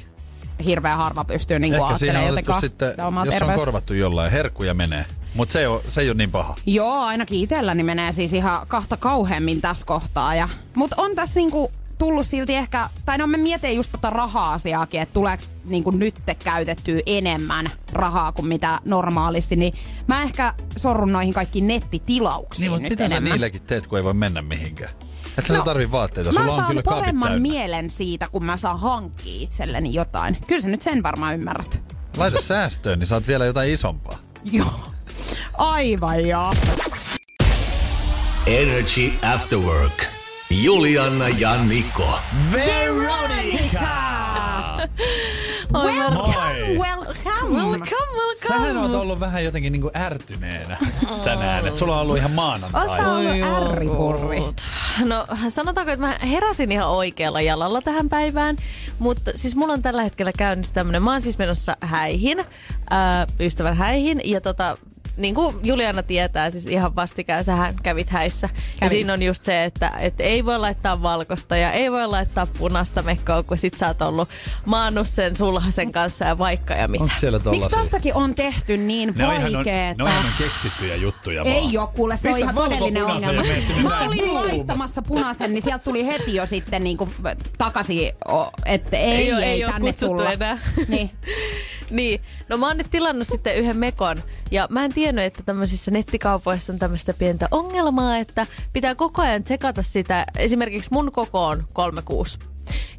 hirveän harva pystyy niin ajattelemaan on jotenkin sitten, jos on terveyttä. korvattu jollain, herkkuja menee. Mutta se, ei oo- se ei ole niin paha. Joo, ainakin itselläni menee siis ihan kahta kauheammin tässä kohtaa. Ja, mutta on tässä niinku tullut silti ehkä, tai no me mietin just tota raha-asiaakin, että tuleeko niinku nyt käytettyä enemmän rahaa kuin mitä normaalisti, niin mä ehkä sorrun noihin kaikkiin nettitilauksiin Niin, mutta nyt mitä sä enemmän. niilläkin teet, kun ei voi mennä mihinkään? Et sä, no, tarvii vaatteita, sulla on kyllä kaapit paremman mielen siitä, kun mä saan hankkia itselleni jotain. Kyllä sä nyt sen varmaan ymmärrät. Laita säästöön, niin saat vielä jotain isompaa. Joo. Aivan joo. Energy After Work. Juliana ja Niko. Welcome, welcome. Welcome, welcome. Sähän oot ollut vähän jotenkin niinku ärtyneenä tänään. Et sulla on ollut ihan maanantai. Oot sä ollut ärripurri? No sanotaanko, että mä heräsin ihan oikealla jalalla tähän päivään, mutta siis mulla on tällä hetkellä käynnissä tämmönen, mä oon siis menossa häihin, ää, ystävän häihin, ja tota, niin kuin Juliana tietää, siis ihan vastikään sähän kävit häissä. Ja Kävin. siinä on just se, että, että ei voi laittaa valkosta ja ei voi laittaa punaista mekkoa, kun sit sä oot ollut maannut sen sulhasen kanssa ja vaikka ja mitä. Onko siellä Miksi tästäkin on tehty niin Ne on on, vaikeeta? ne on ihan keksittyjä juttuja vaan. Ei oo kuule, se on Pistä ihan todellinen ongelma. ja Mä olin Boom! laittamassa punaisen, niin sieltä tuli heti jo sitten niinku takaisin, o- että ei, Ei ei, ei, ei tänne kutsuttu tulla. enää. Niin. [LAUGHS] Niin, no mä oon nyt tilannut sitten yhden mekon ja mä en tiennyt, että tämmöisissä nettikaupoissa on tämmöistä pientä ongelmaa, että pitää koko ajan tsekata sitä. Esimerkiksi mun koko on 36.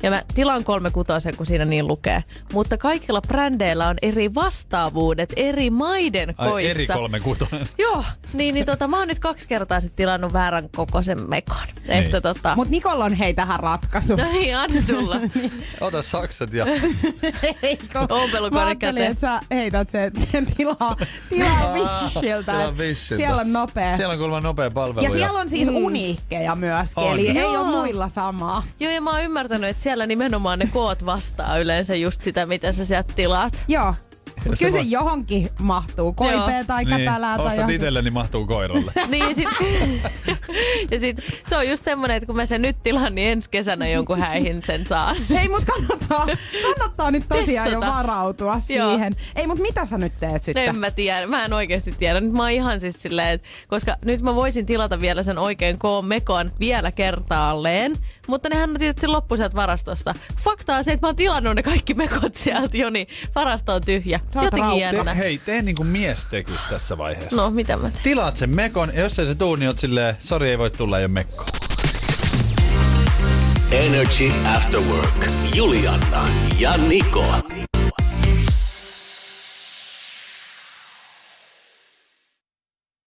Ja mä tilaan kolme kutosen, kun siinä niin lukee. Mutta kaikilla brändeillä on eri vastaavuudet eri maiden Ai, koissa. eri kolme kutonen. Joo, niin, niin tota, mä oon nyt kaksi kertaa sit tilannut väärän kokoisen mekon. Niin. Että tota... Mut Nikolla on hei tähän ratkaisu. No niin, anna tulla. [LAUGHS] Ota sakset ja... Eikö? Ompelukone Mä ajattelin, että sä heität sen tilaa, tilaa Wishiltä. Tilaa. Siellä on nopea. Siellä on kuulemma nopea palvelu. ja siellä on siis uniikkeja myöskin, On. eli ei Joo. ole muilla samaa. Joo, ja mä oon ymmärtänyt, että siellä nimenomaan ne koot vastaa yleensä just sitä, mitä sä sieltä tilaat. Joo. Mut se Kyllä se voi- johonkin mahtuu. Koipea Joo. tai käpälää tai Ostat johonkin. itselle, niin mahtuu koiralle. [LAUGHS] Niin, ja sit, [LAUGHS] ja sit se on just semmonen, että kun mä sen nyt tilaan, niin ensi kesänä jonkun häihin sen saan. [LAUGHS] Hei, mut kannattaa, kannattaa nyt tosiaan Testata. jo varautua Joo. siihen. Ei, mut mitä sä nyt teet sitten? En mä tiedä, mä en oikeasti tiedä. Nyt mä oon ihan siis silleen, että koska nyt mä voisin tilata vielä sen oikein koon mekon vielä kertaalleen, mutta nehän on tietysti loppu sieltä varastosta. Fakta on se, että mä oon tilannut ne kaikki mekot sieltä jo, niin varasto on tyhjä. Oot Jotenkin. Te, hei, tee niin kuin mies tekisi tässä vaiheessa. No, mitä mä teen? Tilaat sen mekon, ja jos ei se tuu, niin oot silleen, sori ei voi tulla, ei ole mekko. Energy After Work. Juliana ja Niko.